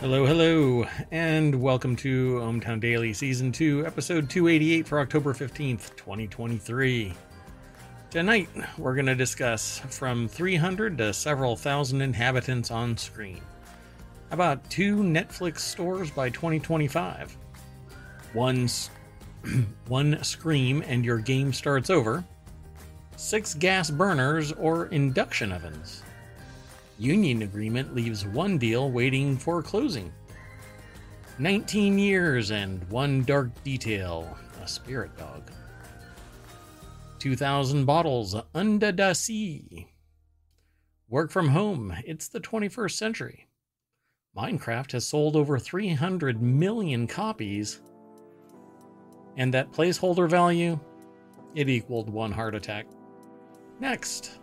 Hello, hello, and welcome to ohmTown Daily Season 2, Episode 288 for October 15th, 2023. Tonight, we're going to discuss from 300 to several thousand inhabitants on screen. About two Netflix stores by 2025. One, one scream and your game starts over. Six gas burners or induction ovens. Union agreement leaves one deal waiting for closing. 19 years and one dark detail a spirit dog. 2,000 bottles under the sea. Work from home, it's the 21st century. Minecraft has sold over 300 million copies. And that placeholder value, it equaled one heart attack. Next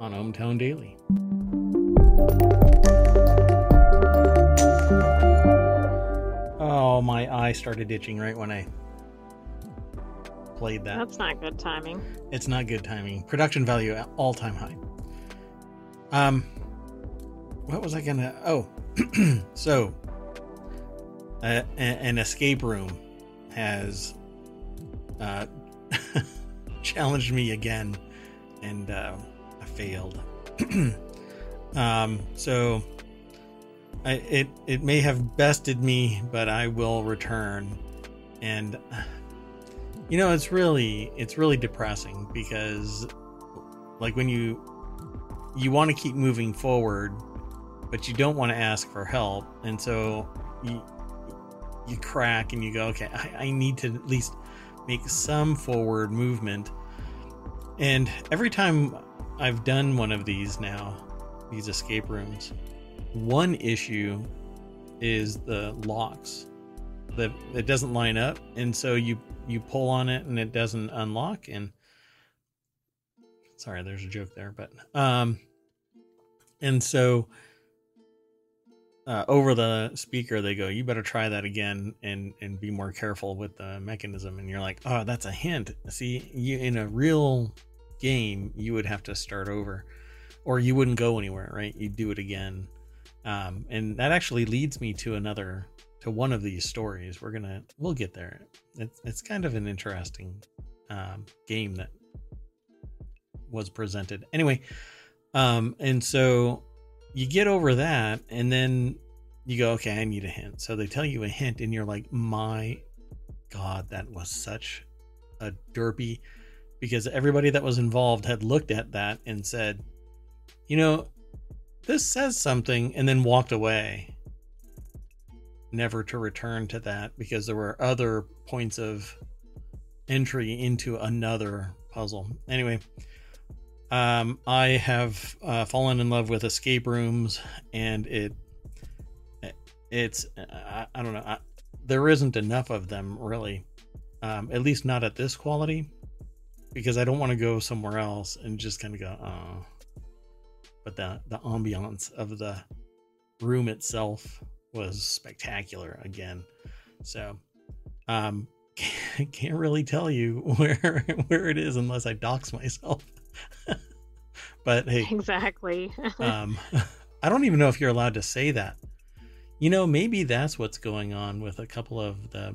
on ohmTown Daily. Oh, my eye started itching right when I played that. That's not good timing. It's not good timing. Production value at all time high. Um, what was I gonna? Oh, so uh, an escape room has uh, challenged me again, and uh, I failed. um, so I, it it may have bested me, but I will return. And you know, it's really it's really depressing because like when you you want to keep moving forward, but you don't want to ask for help, and so you you crack and you go, okay, I, I need to at least make some forward movement. And every time I've done one of these now, these escape rooms, one issue is the locks. that it doesn't line up, and so you you pull on it and it doesn't unlock. And sorry, there's a joke there, but um, and so uh, over the speaker they go, "You better try that again and and be more careful with the mechanism." And you're like, "Oh, that's a hint." See, you in a real game, you would have to start over, or you wouldn't go anywhere, right? You'd do it again. Um, and that actually leads me to another to one of these stories. We're gonna we'll get there. It's, it's kind of an interesting um, game that was presented. Anyway um, and so you get over that and then you go okay i need a hint. So they tell you a hint and you're like my god that was such a derpy because everybody that was involved had looked at that and said you know this says something and then walked away. Never to return to that because there were other points of entry into another puzzle. Anyway um, i have uh, fallen in love with escape rooms and it it's i, I don't know I, there isn't enough of them really um, at least not at this quality because i don't want to go somewhere else and just kind of go oh but the the ambiance of the room itself was spectacular again. So, um, can't, can't really tell you where where it is unless I dox myself. but hey, exactly. um, I don't even know if you're allowed to say that. You know, maybe that's what's going on with a couple of the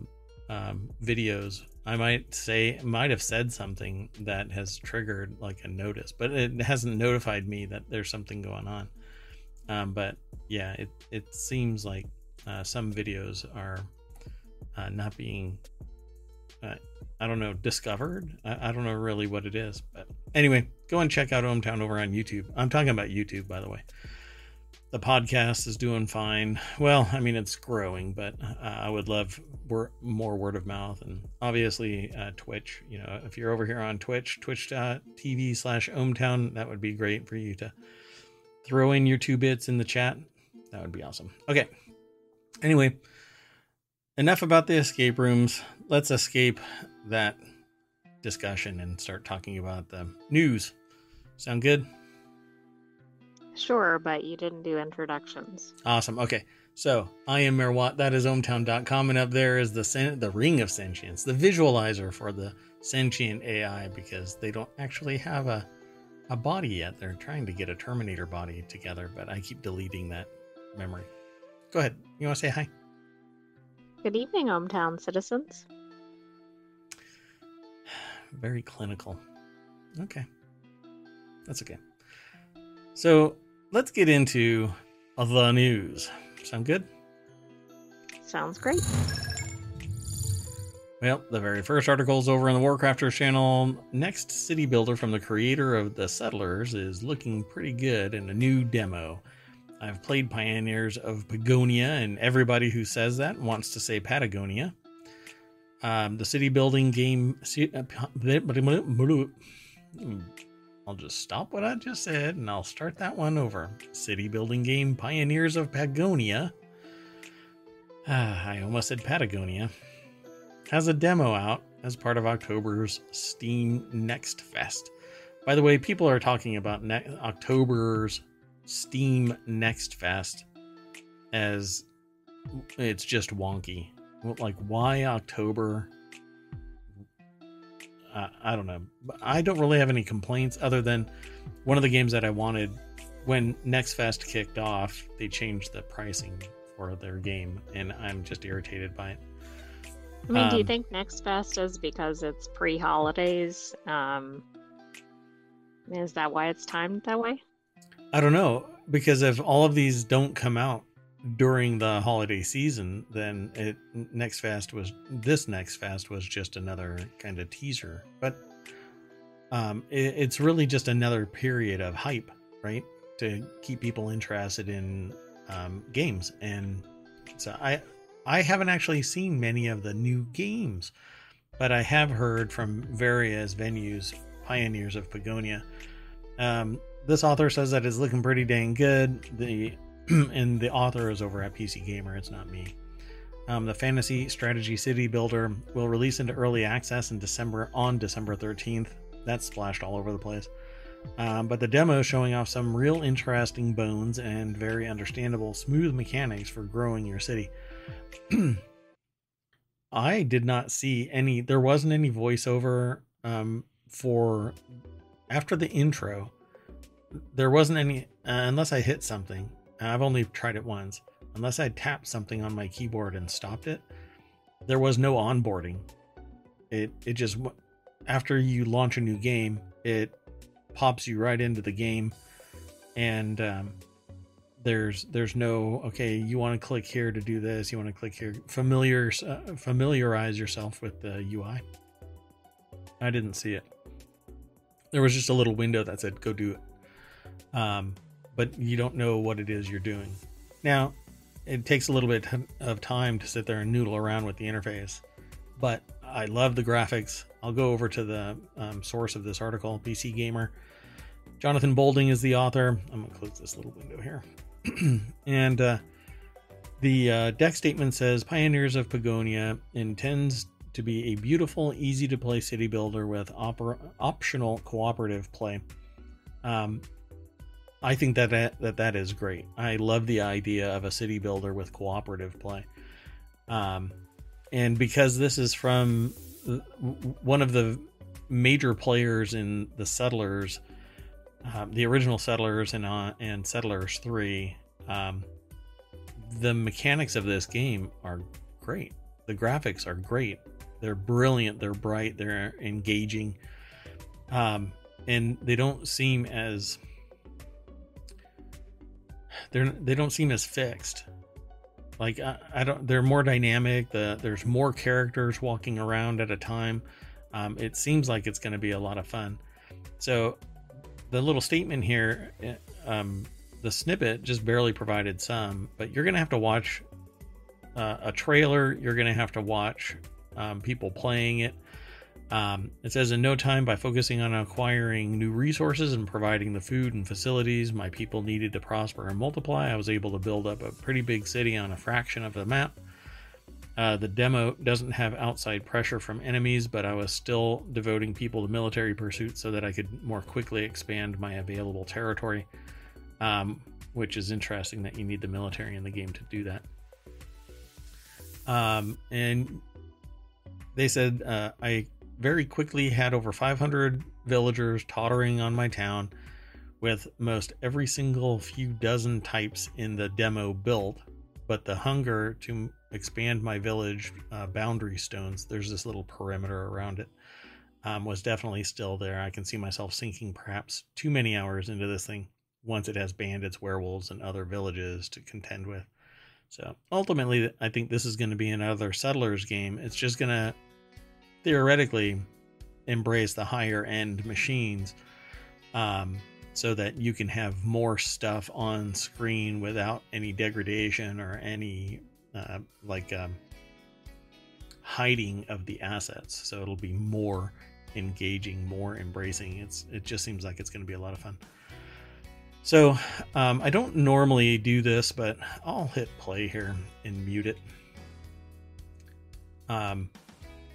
um, videos I might say might have said something that has triggered like a notice, but it hasn't notified me that there's something going on. Um, but yeah, it it seems like uh, some videos are uh, not being, uh, I don't know, discovered. I, I, don't know really what it is, but anyway, go and check out ohmTown over on YouTube. I'm talking about YouTube, by the way the podcast is doing fine. Well, I mean, it's growing, but uh, I would love wor- more word of mouth and obviously uh, Twitch. You know, if you're over here on Twitch, twitch.tv slash ohmTown, that would be great for you to throw in your two bits in the chat. That would be awesome. Okay. Anyway, enough about the escape rooms. Let's escape that discussion and start talking about the news. Sound good? Sure, but you didn't do introductions. Awesome. Okay. So I am Merwat. That is ohmTown.com. And up there is the sen- the ring of sentience, the visualizer for the sentient AI because they don't actually have a, a body yet. They're trying to get a Terminator body together, but I keep deleting that memory. Go ahead. You want to say hi? Good evening, ohmTown citizens. Very clinical. Okay. That's okay. So let's get into the news. Sound good? Sounds great. Well, the very first article is over on the Warcrafters channel. Next city builder from the creator of The Settlers is looking pretty good in a new demo. I've played Pioneers of Pagonia, and everybody who says that wants to say Patagonia. Um, the city building game. I'll just stop what I just said and I'll start that one over. City building game Pioneers of Pagonia. Ah, I almost said Patagonia. Has a demo out as part of October's Steam Next Fest. By the way, people are talking about ne- October's Steam Next Fest as it's just wonky. Like, why October? Uh, I don't know. I don't really have any complaints other than one of the games that I wanted when Next Fest kicked off, they changed the pricing for their game, and I'm just irritated by it. I mean, do you Um, think Next Fest is because it's pre holidays? Um, is that why it's timed that way? I don't know because if all of these don't come out during the holiday season, then it Next Fest was this Next Fest was just another kind of teaser. But um, it, it's really just another period of hype, right, to keep people interested in um, games. And so I I haven't actually seen many of the new games, but I have heard from various venues, pioneers of Pagonia. Um, this author says that it's looking pretty dang good. The and the author is over at PC Gamer. It's not me. Um, the Fantasy Strategy City Builder will release into early access in December on December 13th. That's splashed all over the place. Um, but the demo is showing off some real interesting bones and very understandable, smooth mechanics for growing your city. I did not see any. There wasn't any voiceover um, for after the intro. There wasn't any uh, unless I hit something. I've only tried it once. Unless I tapped something on my keyboard and stopped it, there was no onboarding. It it just after you launch a new game, it pops you right into the game, and um, there's there's no okay. You want to click here to do this. You want to click here. Familiar uh, familiarize yourself with the UI. I didn't see it. There was just a little window that said "Go do it," um, but you don't know what it is you're doing. Now, it takes a little bit of time to sit there and noodle around with the interface, but I love the graphics. I'll go over to the um, source of this article, PC Gamer. Jonathan Bolding is the author. I'm gonna close this little window here, and uh, the uh, deck statement says Pioneers of Pagonia intends to be a beautiful, easy to play city builder with opera- optional cooperative play. Um, I think that, that that that is great. I love the idea of a city builder with cooperative play. Um, and because this is from uh, one of the major players in the Settlers, um, the original Settlers and uh, and Settlers Three, um, the mechanics of this game are great. The graphics are great. They're brilliant. They're bright. They're engaging, um, and they don't seem as they're they don't seem as fixed. Like I, I don't, they're more dynamic. The there's more characters walking around at a time. Um, it seems like it's going to be a lot of fun. So the little statement here, eh, um, the snippet just barely provided some, but you're going to have to watch uh, a trailer. You're going to have to watch um, people playing it. Um, it says, in no time, by focusing on acquiring new resources and providing the food and facilities my people needed to prosper and multiply, I was able to build up a pretty big city on a fraction of the map. Uh, the demo doesn't have outside pressure from enemies, but I was still devoting people to military pursuits so that I could more quickly expand my available territory, um, which is interesting that you need the military in the game to do that. Um, and they said uh, I very quickly had over 500 villagers tottering on my town with most every single few dozen types in the demo built but the hunger to expand my village uh, boundary stones, there's this little perimeter around it, um, was definitely still there. I can see myself sinking perhaps too many hours into this thing once it has bandits, werewolves, and other villages to contend with. So ultimately, I think this is going to be another settlers game. It's just going to theoretically embrace the higher end machines um, so that you can have more stuff on screen without any degradation or any uh, like um, hiding of the assets. So it'll be more engaging, more embracing. It's it just seems like it's going to be a lot of fun. So um, I don't normally do this, but I'll hit play here and mute it. Um,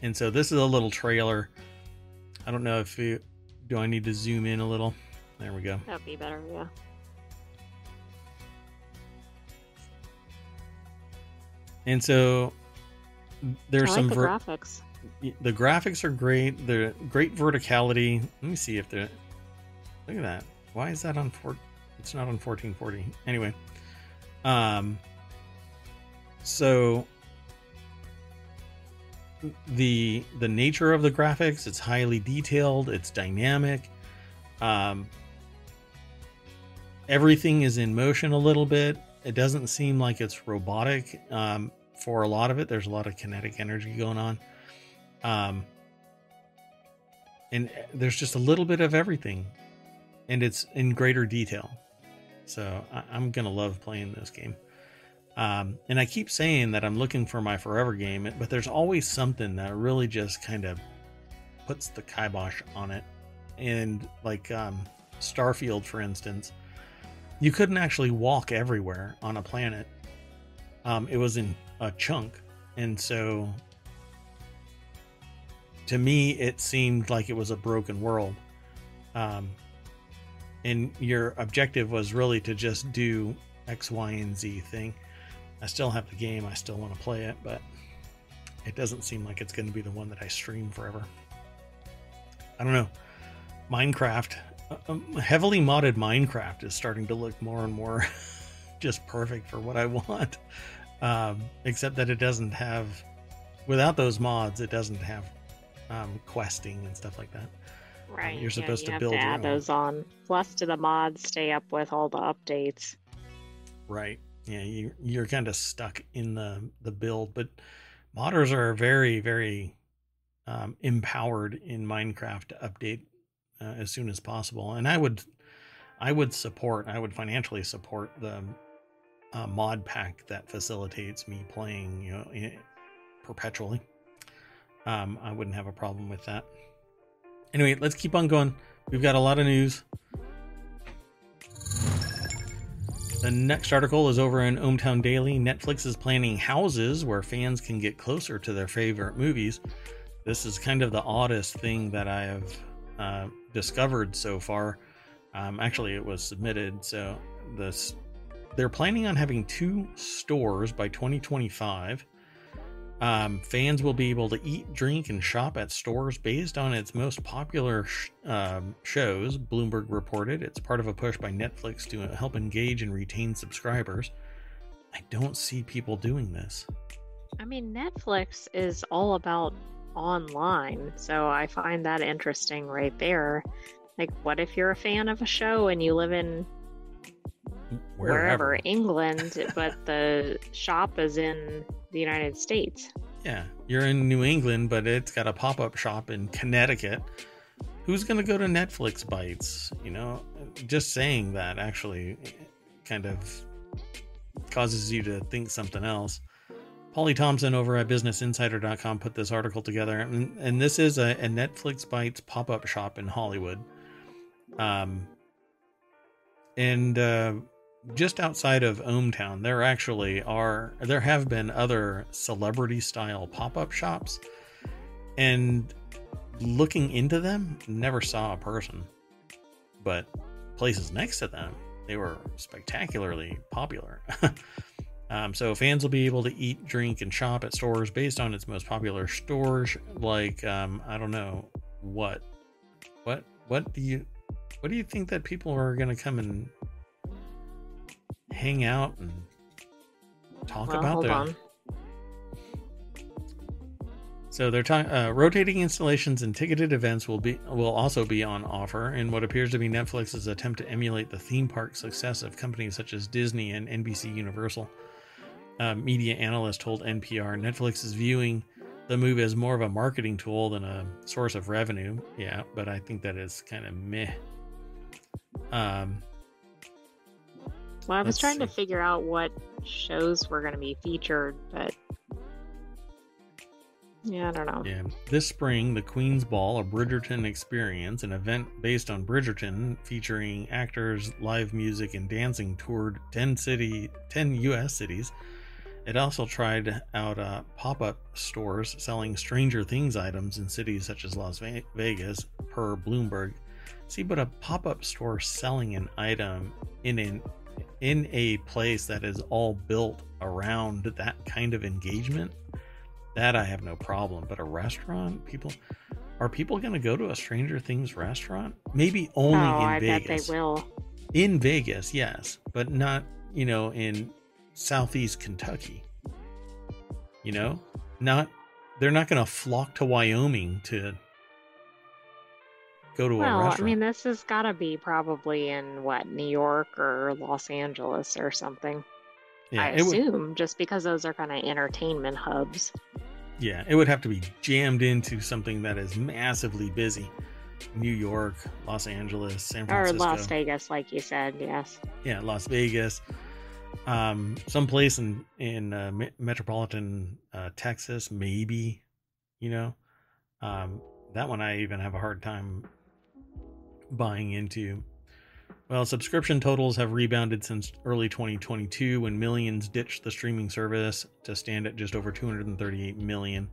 and so this is a little trailer. I don't know if you do. I need to zoom in a little. There we go. That'd be better, yeah. And so there's like some the ver- graphics. the graphics are great. They're great verticality. Let me see if they're. Look at that. Why is that on four? It's not on 1440. Anyway, um, so the the nature of the graphics, it's highly detailed. It's dynamic. Um, everything is in motion a little bit. It doesn't seem like it's robotic. Um, for a lot of it, there's a lot of kinetic energy going on um and there's just a little bit of everything and it's in greater detail so I, i'm gonna love playing this game um and i keep saying that i'm looking for my forever game but there's always something that really just kind of puts the kibosh on it. And like um starfield for instance you couldn't actually walk everywhere on a planet. Um it was in a chunk. And so to me it seemed like it was a broken world. Um, and your objective was really to just do x y and z thing i still have the game i still want to play it but it doesn't seem like it's going to be the one that i stream forever i don't know minecraft uh, um, heavily modded minecraft is starting to look more and more just perfect for what i want um, except that it doesn't have without those mods it doesn't have um, questing and stuff like that. Right. you're supposed yeah, to you have build to add those on. Plus, to the mods, stay up with all the updates. Right. Yeah, you you're kind of stuck in the the build, but modders are very very um, empowered in Minecraft to update uh, as soon as possible, and I would I would support I would financially support the uh, mod pack that facilitates me playing you know perpetually. Um, I wouldn't have a problem with that. Anyway, let's keep on going. We've got a lot of news. The next article is over in ohmTown Daily. Netflix is planning houses where fans can get closer to their favorite movies. This is kind of the oddest thing that I have uh, discovered so far. Um, actually, it was submitted. So this, they're planning on having two stores by 2025. Um, fans will be able to eat, drink, and shop at stores based on its most popular sh- um, shows. Bloomberg reported it's part of a push by Netflix to help engage and retain subscribers. I don't see people doing this. I mean, Netflix is all about online, so I find that interesting right there. Like, what if you're a fan of a show and you live in wherever, England, but the shop is in the United States? Yeah, you're in New England, but it's got a pop up shop in Connecticut. Who's going to go to Netflix Bites? You know, just saying that actually kind of causes you to think something else. Polly Thompson over at BusinessInsider.com put this article together, and, and this is a, a Netflix Bites pop up shop in Hollywood. Um, and uh, just outside of ohmTown, there actually are there have been other celebrity style pop up shops, and looking into them, never saw a person, but places next to them, they were spectacularly popular. um, so fans will be able to eat, drink, and shop at stores based on its most popular stores. Like um, I don't know what, what, what do you, what do you think that people are going to come and hang out and talk Well, about hold the. on. So they're talking. Uh, rotating installations and ticketed events will be will also be on offer in what appears to be Netflix's attempt to emulate the theme park success of companies such as Disney and NBC Universal. Uh, media analyst told NPR Netflix is viewing the move as more of a marketing tool than a source of revenue. Yeah, but I think that is kind of meh. Um, Well, I was Let's trying to figure out what shows were going to be featured, but yeah, I don't know. Yeah. This spring, the Queen's Ball, a Bridgerton experience, an event based on Bridgerton featuring actors, live music, and dancing, toured 10 city, 10 U.S. cities. It also tried out uh, pop-up stores selling Stranger Things items in cities such as Las Vegas, per Bloomberg. See, but a pop-up store selling an item in an in a place that is all built around that kind of engagement that I have no problem. But a restaurant, people are people going to go to a Stranger Things restaurant? Maybe Oh, only in Vegas. Oh, I bet Vegas. they will. In Vegas, yes, but not you know in Southeast Kentucky. You know, not they're not going to flock to Wyoming to go to a Well, I mean, this has got to be probably in what New York or Los Angeles or something. yeah, I it would, assume just because those are kind of entertainment hubs. yeah, it would have to be jammed into something that is massively busy. New York, Los Angeles, San Francisco, Or Las Vegas, like you said, yes. yeah, Las Vegas, um, someplace in in uh, metropolitan uh, Texas, maybe. You know, um, that one I even have a hard time buying into. Well, subscription totals have rebounded since early 2022 when millions ditched the streaming service to stand at just over 238 million.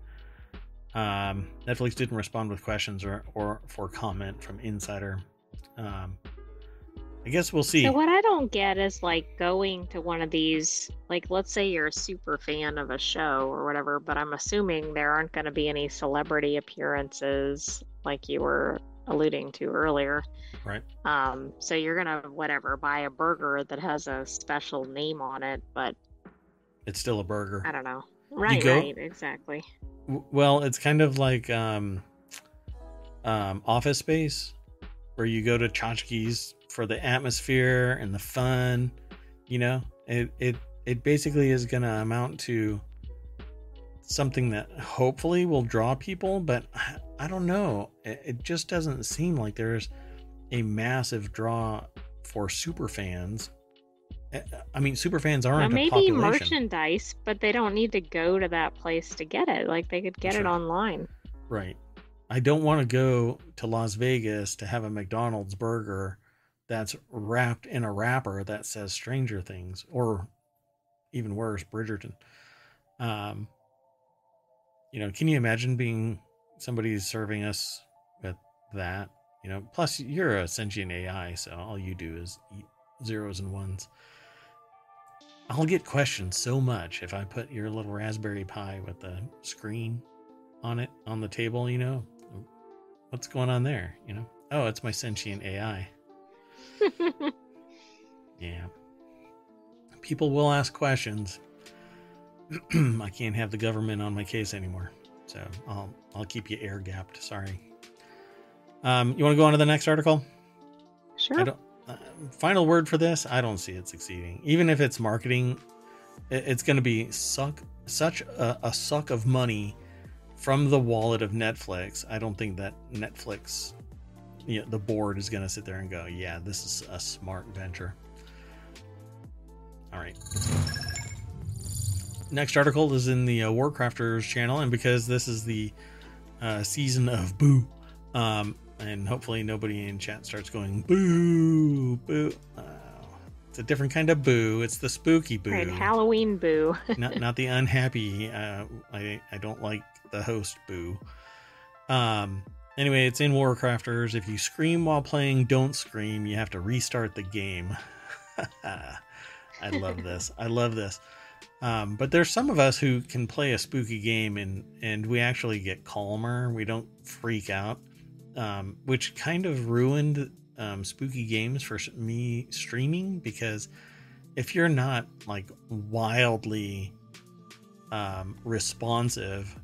Um, Netflix didn't respond with questions or, or for comment from Insider. Um, I guess we'll see. So what I don't get is like going to one of these, like let's say you're a super fan of a show or whatever, but I'm assuming there aren't going to be any celebrity appearances like you were alluding to earlier. Right. Um, so you're gonna whatever buy a burger that has a special name on it, but It's still a burger. I don't know. Right, go- right, exactly. Well, it's kind of like um, um, Office Space, where you go to Chotchkie's for the atmosphere and the fun. You know, it it it basically is going to amount to something that hopefully will draw people, but I, I don't know. It, it just doesn't seem like there's a massive draw for super fans. Uh, I mean, super fans aren't a maybe population. merchandise, but they don't need to go to that place to get it. Like they could get it online. Right. I don't want to go to Las Vegas to have a McDonald's burger that's wrapped in a wrapper that says Stranger Things or even worse, Bridgerton. Um, you know, can you imagine being somebody serving us with that? You know, plus you're a sentient AI, so all you do is eat zeros and ones. I'll get questioned so much if I put your little Raspberry Pi with the screen on it on the table, you know. What's going on there? You know? Oh, it's my sentient AI. Yeah. People will ask questions. I can't have the government on my case anymore. So I'll I'll keep you air gapped. Sorry. Um, you want to go on to the next article? sure. I don't. Uh, final word for this: I don't see it succeeding. Even if it's marketing, it, it's going to be suck such a, a suck of money from the wallet of Netflix. I don't think that Netflix, you know, the board is going to sit there and go, "Yeah, this is a smart venture." All right. Next article is in the uh, Warcrafters channel, and because this is the uh, season of Boo, um, and hopefully nobody in chat starts going boo boo oh, it's a different kind of boo. It's the spooky boo. Right, Halloween boo. not not the unhappy uh i i don't like the host boo. Um anyway it's in warcrafters. If you scream while playing don't scream. You have to restart the game. I love this. I love this um, but there's some of us who can play a spooky game and and we actually get calmer we don't freak out um, which kind of ruined um, spooky games for me streaming because if you're not like wildly um, responsive,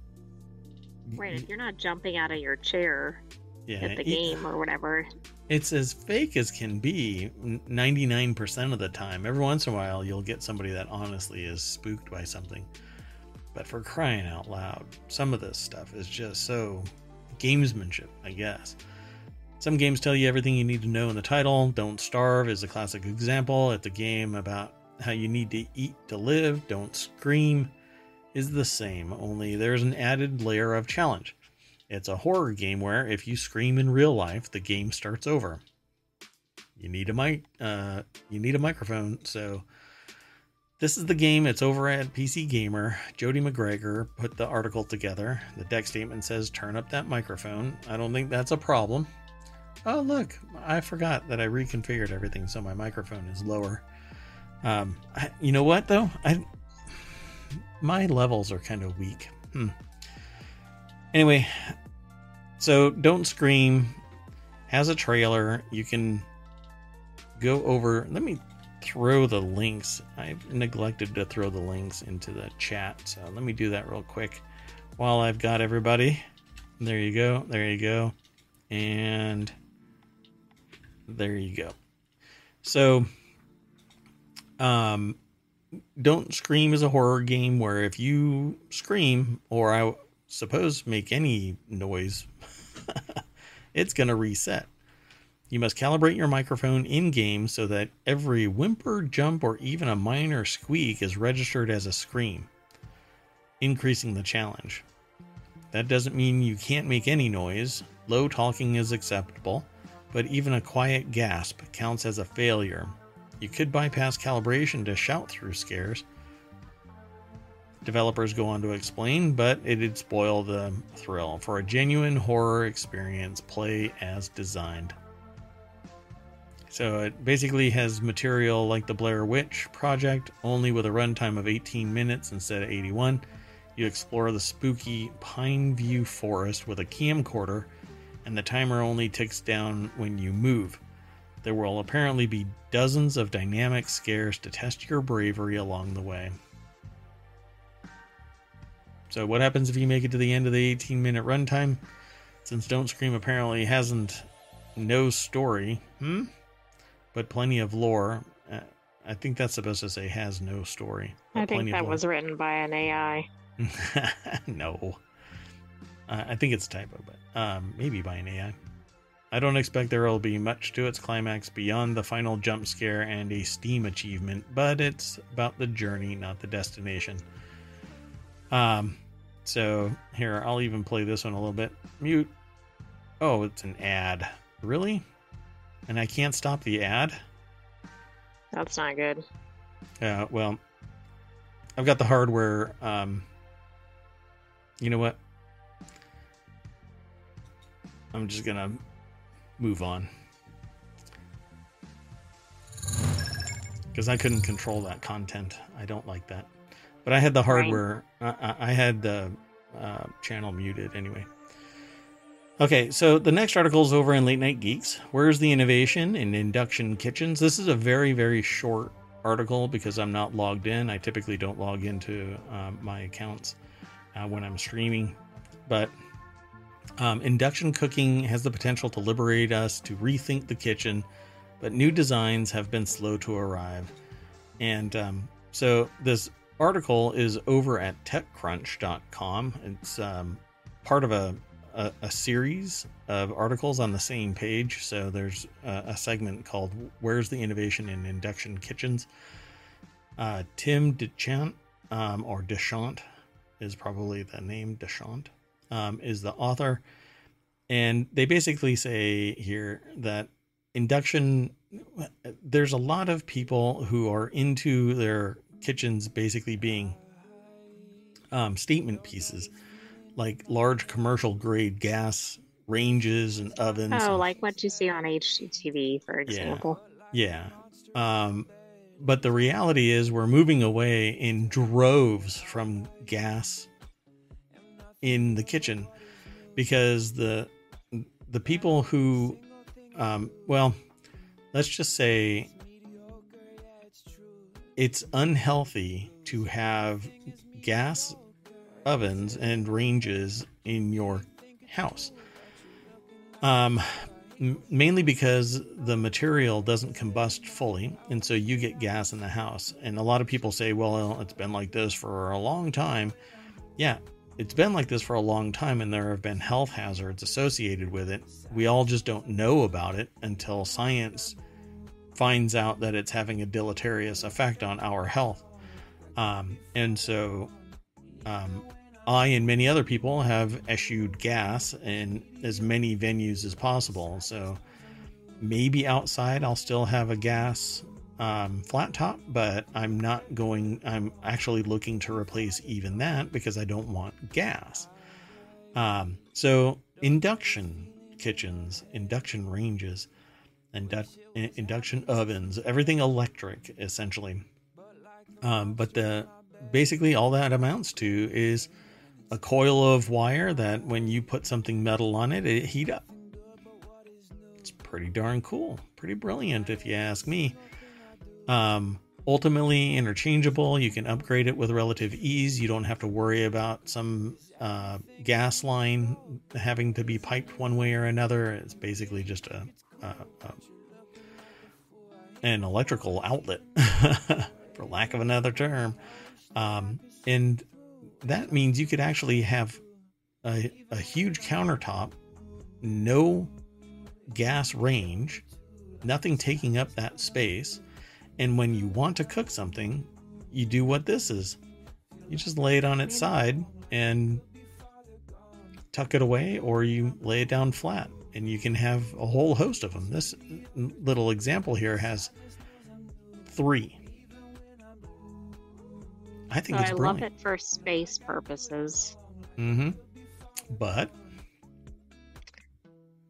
Right, if you're not jumping out of your chair yeah, at the game or whatever. It's as fake as can be 99% of the time. Every once in a while, you'll get somebody that honestly is spooked by something. But for crying out loud, some of this stuff is just so gamesmanship, I guess. Some games tell you everything you need to know in the title. Don't Starve is a classic example. It's a game about how you need to eat to live. Don't Scream is the same, only there's an added layer of challenge. It's a horror game where if you scream in real life, the game starts over. You need a mic. Uh, you need a microphone. So this is the game. It's over at PC Gamer. Jody Macgregor put the article together. The deck statement says, "Turn up that microphone." I don't think that's a problem. Oh look, I forgot that I reconfigured everything so my microphone is lower. Um, I, you know what though? I my levels are kind of weak. Hmm. Anyway, so Don't Scream has a trailer. You can go over. Let me throw the links. I've neglected to throw the links into the chat. So let me do that real quick while I've got everybody. There you go. There you go. And there you go. So, um, Don't Scream is a horror game where if you scream, or I suppose make any noise, it's going to reset. You must calibrate your microphone in game so that every whimper, jump, or even a minor squeak is registered as a scream, increasing the challenge. That doesn't mean you can't make any noise. Low talking is acceptable, but even a quiet gasp counts as a failure. You could bypass calibration to shout through scares. Developers go on to explain, but it'd spoil the thrill. For a genuine horror experience, play as designed. So it basically has material like the Blair Witch Project, only with a runtime of 18 minutes instead of 81. You explore the spooky Pine View Forest with a camcorder, and the timer only ticks down when you move. There will apparently be dozens of dynamic scares to test your bravery along the way. So, what happens if you make it to the end of the 18 minute runtime? Since Don't Scream apparently hasn't no story, hmm? But plenty of lore. Uh, I think that's supposed to say has no story. I think that was written by an AI. no. Uh, I think it's a typo, but um, maybe by an AI. I don't expect there will be much to its climax beyond the final jump scare and a Steam achievement, but it's about the journey, not the destination. Um, so here, I'll even play this one a little bit. Mute. Oh, it's an ad. Really? And I can't stop the ad? That's not good. Uh, well, I've got the hardware. Um, you know what? I'm just gonna move on because I couldn't control that content. I don't like that. But I had the hardware. I, I I had the uh, channel muted anyway. Okay, so the next article is over in Late Night Geeks. Where's the innovation in induction kitchens? This is a very, very short article because I'm not logged in. I typically don't log into um, my accounts uh, when I'm streaming. But um, induction cooking has the potential to liberate us to rethink the kitchen, but new designs have been slow to arrive. And um, so this article is over at techcrunch.com. It's um, part of a, a, a series of articles on the same page. So there's a, a segment called Where's the Innovation in Induction Kitchens? Uh, Tim De Chant, um, or De Chant is probably the name, De Chant, um, is the author. And they basically say here that induction, there's a lot of people who are into their kitchens basically being um, statement pieces, like large commercial grade gas ranges and ovens. Oh, and- like what you see on HGTV, for example. yeah. Um, but the reality is, we're moving away in droves from gas in the kitchen because the the people who, um, well, let's just say it's unhealthy to have gas ovens and ranges in your house. Um, mainly because the material doesn't combust fully, and so you get gas in the house. And a lot of people say, "Well, it's been like this for a long time." Yeah, it's been like this for a long time, and there have been health hazards associated with it. We all just don't know about it until science finds out that it's having a deleterious effect on our health. Um, and so, um, I and many other people have eschewed gas in as many venues as possible. So maybe outside I'll still have a gas um, flat top, but I'm not going, I'm actually looking to replace even that because I don't want gas. Um, so induction kitchens, induction ranges, indu- induction ovens, everything electric essentially. Um, but the basically all that amounts to is a coil of wire that when you put something metal on it, it heat up. It's pretty darn cool, pretty brilliant if you ask me. Um, ultimately interchangeable. You can upgrade it with relative ease. You don't have to worry about some uh, gas line having to be piped one way or another. It's basically just a, a, a an electrical outlet, for lack of another term. Um, and that means you could actually have a, a huge countertop, no gas range, nothing taking up that space. And when you want to cook something, you do what this is. You just lay it on its side and tuck it away, or you lay it down flat, and you can have a whole host of them. This little example here has three. I think so it's I brilliant. love it for space purposes. Mm-hmm. But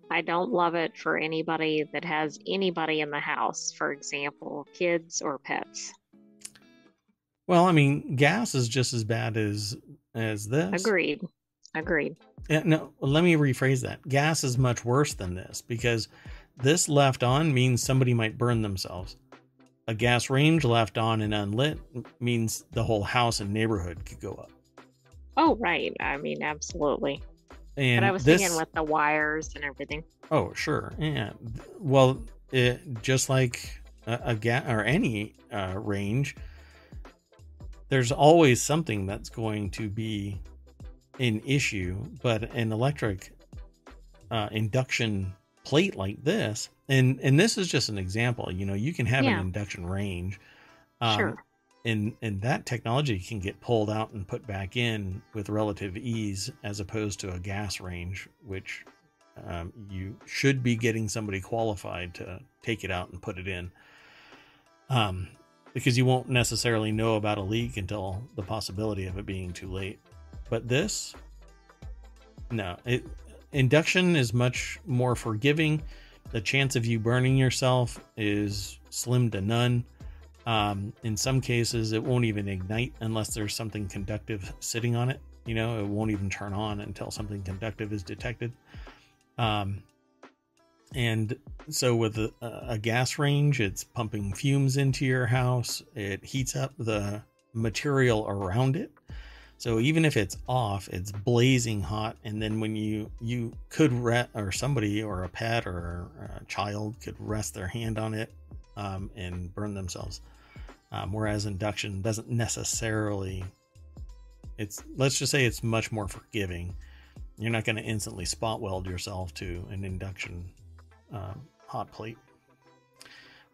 I don't love it for anybody that has anybody in the house, for example, kids or pets. well, I mean, gas is just as bad as as this. Agreed. Agreed. Yeah, no, let me rephrase that. Gas is much worse than this because this left on means somebody might burn themselves. A gas range left on and unlit means the whole house and neighborhood could go up. Oh, right. I mean, absolutely. And but I was this, thinking with the wires and everything. Oh, sure. Yeah. Well, it, just like a, a gas or any uh, range, there's always something that's going to be an issue. But an electric uh, induction plate like this, and and this is just an example. You know, you can have Yeah. an induction range. Um, Sure. and and that technology can get pulled out and put back in with relative ease as opposed to a gas range which um, you should be getting somebody qualified to take it out and put it in um, because you won't necessarily know about a leak until the possibility of it being too late but this no it induction is much more forgiving the chance of you burning yourself is slim to none um, in some cases, it won't even ignite unless there's something conductive sitting on it. You know, it won't even turn on until something conductive is detected. Um, and so with a, a gas range, it's pumping fumes into your house. It heats up the material around it. So even if it's off, it's blazing hot. And then when you you could re- or somebody or a pet or a child could rest their hand on it um, and burn themselves. Um, whereas induction doesn't necessarily. It's let's just say it's much more forgiving. You're not going to instantly spot weld yourself to an induction um, hot plate.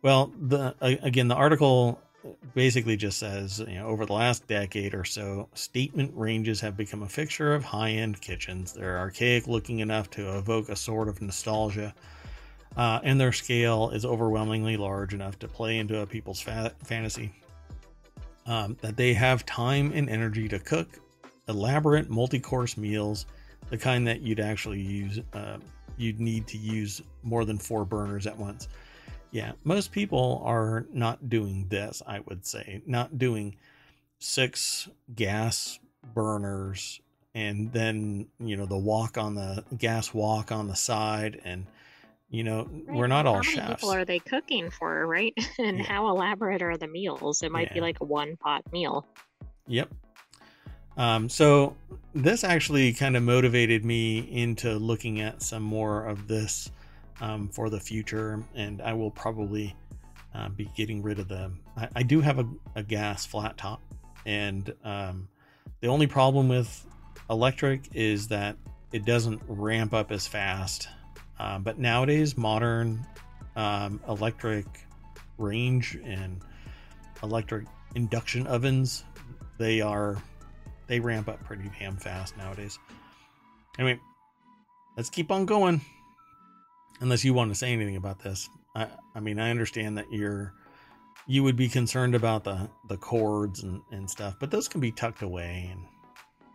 Well, the again, the article basically just says, you know, over the last decade or so, statement ranges have become a fixture of high-end kitchens. They're archaic looking enough to evoke a sort of nostalgia uh, and their scale is overwhelmingly large enough to play into a people's fa- fantasy. Um, that they have time and energy to cook elaborate multi-course meals, the kind that you'd actually use, uh, you'd need to use more than four burners at once. Yeah, most people are not doing this. I would say not doing six gas burners and then you know the walk on the gas walk on the side and You know, Right, we're not all how many chefs. people are they cooking for, right? and Yeah. how elaborate are the meals? It might be like a one pot meal. Yep. Um, so this actually kind of motivated me into looking at some more of this um, for the future, and I will probably uh, be getting rid of them. I, I do have a, a gas flat top, and um, the only problem with electric is that it doesn't ramp up as fast. Um, but nowadays, modern um, electric range and electric induction ovens they are they ramp up pretty damn fast nowadays anyway let's keep on going unless you want to say anything about this i i mean i understand that you're you would be concerned about the the cords and and stuff but those can be tucked away and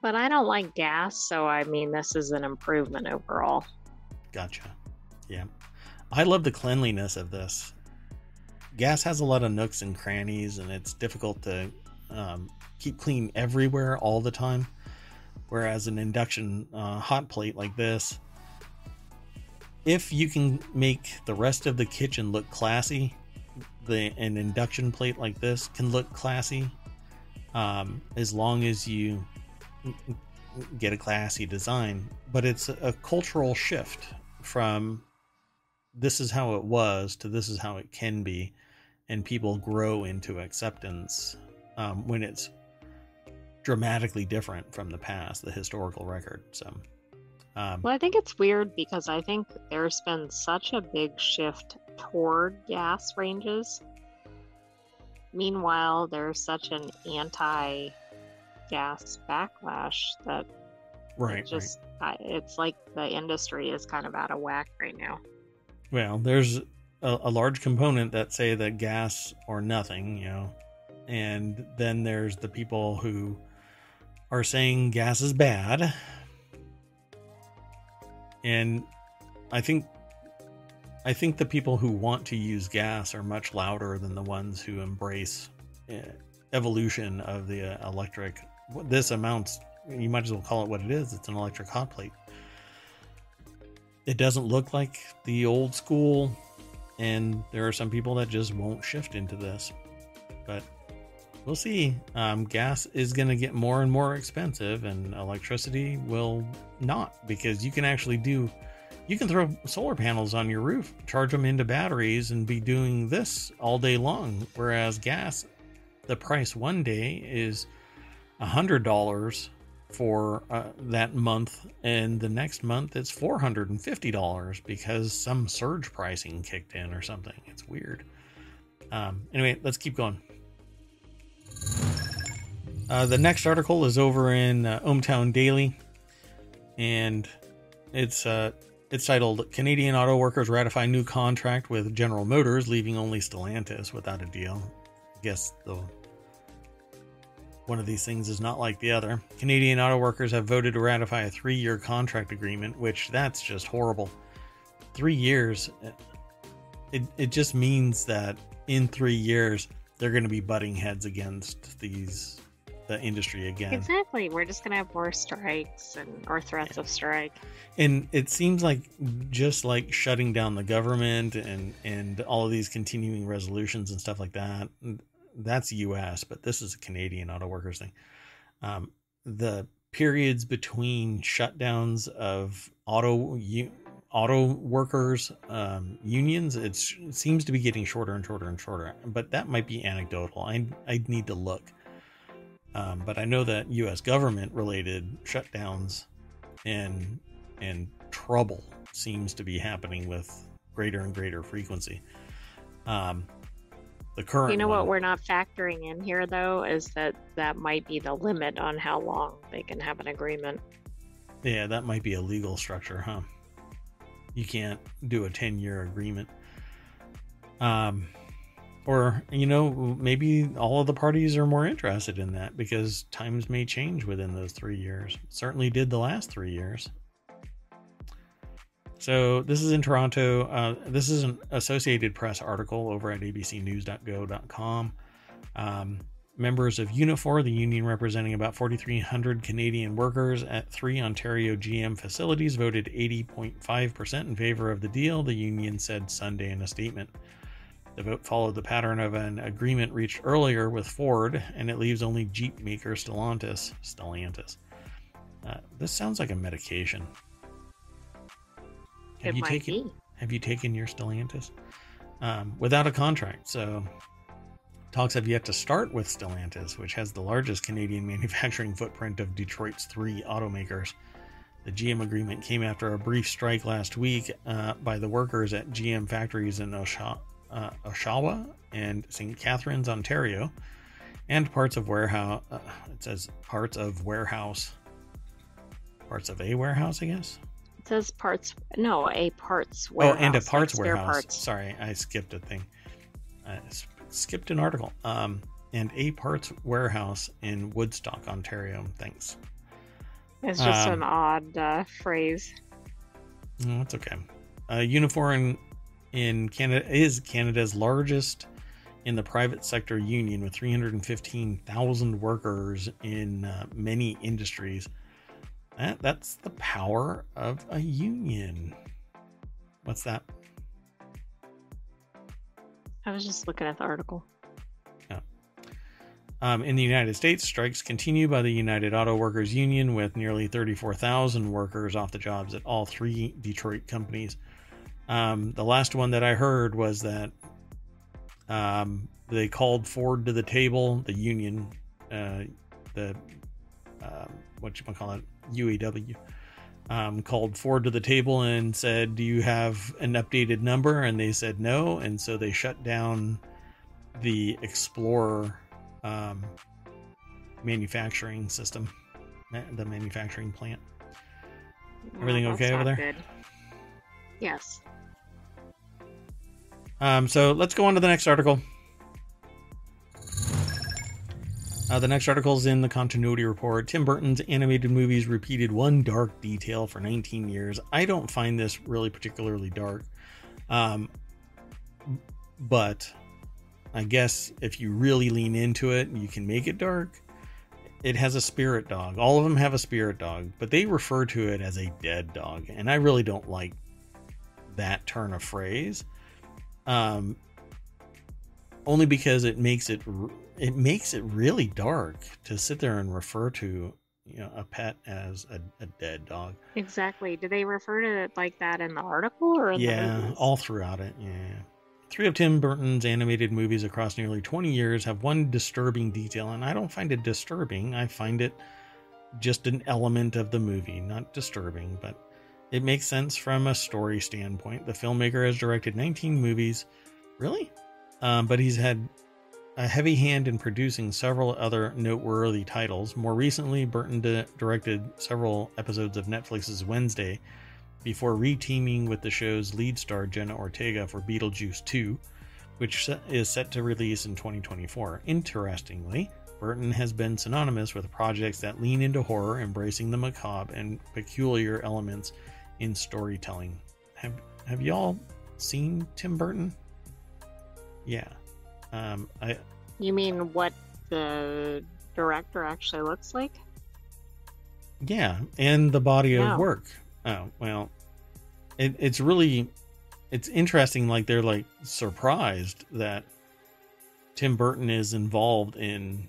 But I don't like gas, so I mean, this is an improvement overall. Gotcha. Yeah. I love the cleanliness of this. Gas has a lot of nooks and crannies, and it's difficult to um, keep clean everywhere all the time. Whereas an induction uh, hot plate like this, if you can make the rest of the kitchen look classy, the an induction plate like this can look classy, um, as long as you get a classy design. But it's a cultural shift from this is how it was to this is how it can be, and people grow into acceptance um, when it's dramatically different from the past, the historical record. So, um, Well, I think it's weird because I think there's been such a big shift toward gas ranges. Meanwhile, there's such an anti gas backlash that right, it right. just I, it's like the industry is kind of out of whack right now. Well, there's a, a large component that say that gas or nothing, you know, and then there's the people who are saying gas is bad. And I think I think the people who want to use gas are much louder than the ones who embrace uh, evolution of the uh, electric. This amounts you might as well call it what it is. It's an electric hot plate it doesn't look like the old school and there are some people that just won't shift into this but we'll see um, gas is going to get more and more expensive and electricity will not because you can actually do you can throw solar panels on your roof charge them into batteries and be doing this all day long whereas gas the price one day is a hundred dollars for uh, that month, and the next month it's four hundred and fifty dollars because some surge pricing kicked in or something. It's weird. Um, anyway, let's keep going. Uh, the next article is over in uh, ohmTown Daily, and it's uh, it's titled "Canadian Auto Workers Ratify New Contract with General Motors, Leaving Only Stellantis Without a Deal." I guess the one of these things is not like the other. Canadian auto workers have voted to ratify a three year contract agreement, which that's just horrible. Three years, it, it just means that in three years, they're going to be butting heads against these the industry again. Exactly. We're just gonna have more strikes and or threats of strike. And it seems like just like shutting down the government and and all of these continuing resolutions and stuff like that. That's U.S., but this is a Canadian auto workers thing. Um, the periods between shutdowns of auto u- auto workers um, unions it's, it seems to be getting shorter and shorter and shorter. But that might be anecdotal. I I need to look. Um, but I know that U.S. government related shutdowns and and trouble seems to be happening with greater and greater frequency. Um, the current You know one, what we're not factoring in here though is that that might be the limit on how long they can have an agreement. yeah, that might be a legal structure, huh? You can't do a ten year agreement. Um, or you know maybe all of the parties are more interested in that because times may change within those three years. Certainly did the last three years. So this is in Toronto. Uh, this is an Associated Press article over at abcnews.go.com. Um, members of Unifor, the union representing about 4,300 Canadian workers at three Ontario GM facilities, voted 80.5% in favor of the deal, the union said Sunday in a statement. The vote followed the pattern of an agreement reached earlier with Ford, and it leaves only Jeep maker Stellantis. Stellantis. Uh, this sounds like a medication. Have it you taken be. Have you taken your Stellantis? Um, without a contract, so talks have yet to start with Stellantis, which has the largest Canadian manufacturing footprint of Detroit's three automakers. The GM agreement came after a brief strike last week uh, by the workers at GM factories in Oshawa, uh, Oshawa and St. Catharines, Ontario, and parts of warehouse. Uh, it says parts of warehouse, parts of a warehouse, I guess. It says parts. No, a parts warehouse. Oh, and a parts spare warehouse. Parts. Sorry, I skipped a thing. I skipped an article. Um, and a parts warehouse in Woodstock, Ontario. Thanks. It's just Um, an odd uh, phrase. No, that's okay. Uh, Unifor in, Canada is Canada's largest in the private sector union with 315,000 workers in uh, many industries. That, that's the power of a union. What's that? I was just looking at the article. Um, in the United States, strikes continue by the United Auto Workers Union with nearly 34,000 workers off the jobs at all three Detroit companies. Um, the last one that I heard was that um, they called Ford to the table, the union, uh, the uh, what you call it, UAW, um, called Ford to the table and said, "Do you have an updated number?" And they said no, and so they shut down the Explorer um, manufacturing system, the manufacturing plant. Everything that's okay over there? Good. Yes. Um, so let's go on to the next article. Uh, the next article is in the continuity report. Tim Burton's animated movies repeated one dark detail for 19 years. I don't find this really particularly dark, um, but I guess if you really lean into it, you can make it dark. It has a spirit dog. All of them have a spirit dog, but they refer to it as a dead dog, and I really don't like that turn of phrase um only because it makes it it makes it really dark to sit there and refer to you know a pet as a, a dead dog. Exactly. Do they refer to it like that in the article or in yeah all throughout it yeah. Three of tim burton's animated movies across nearly 20 years have one disturbing detail and i don't find it disturbing. I find it just an element of the movie not disturbing but it makes sense from a story standpoint the filmmaker has directed 19 movies really um, but he's had a heavy hand in producing several other noteworthy titles. More recently, Burton di- directed several episodes of Netflix's Wednesday before reteaming with the show's lead star Jenna Ortega for Beetlejuice 2, which is set to release in 2024. Interestingly, Burton has been synonymous with projects that lean into horror, embracing the macabre and peculiar elements in storytelling. Have have y'all seen Tim Burton? Yeah. Um, I You mean what the director actually looks like? yeah, and the body of work. Oh well, it, it's really it's interesting. Like they're like surprised that Tim Burton is involved in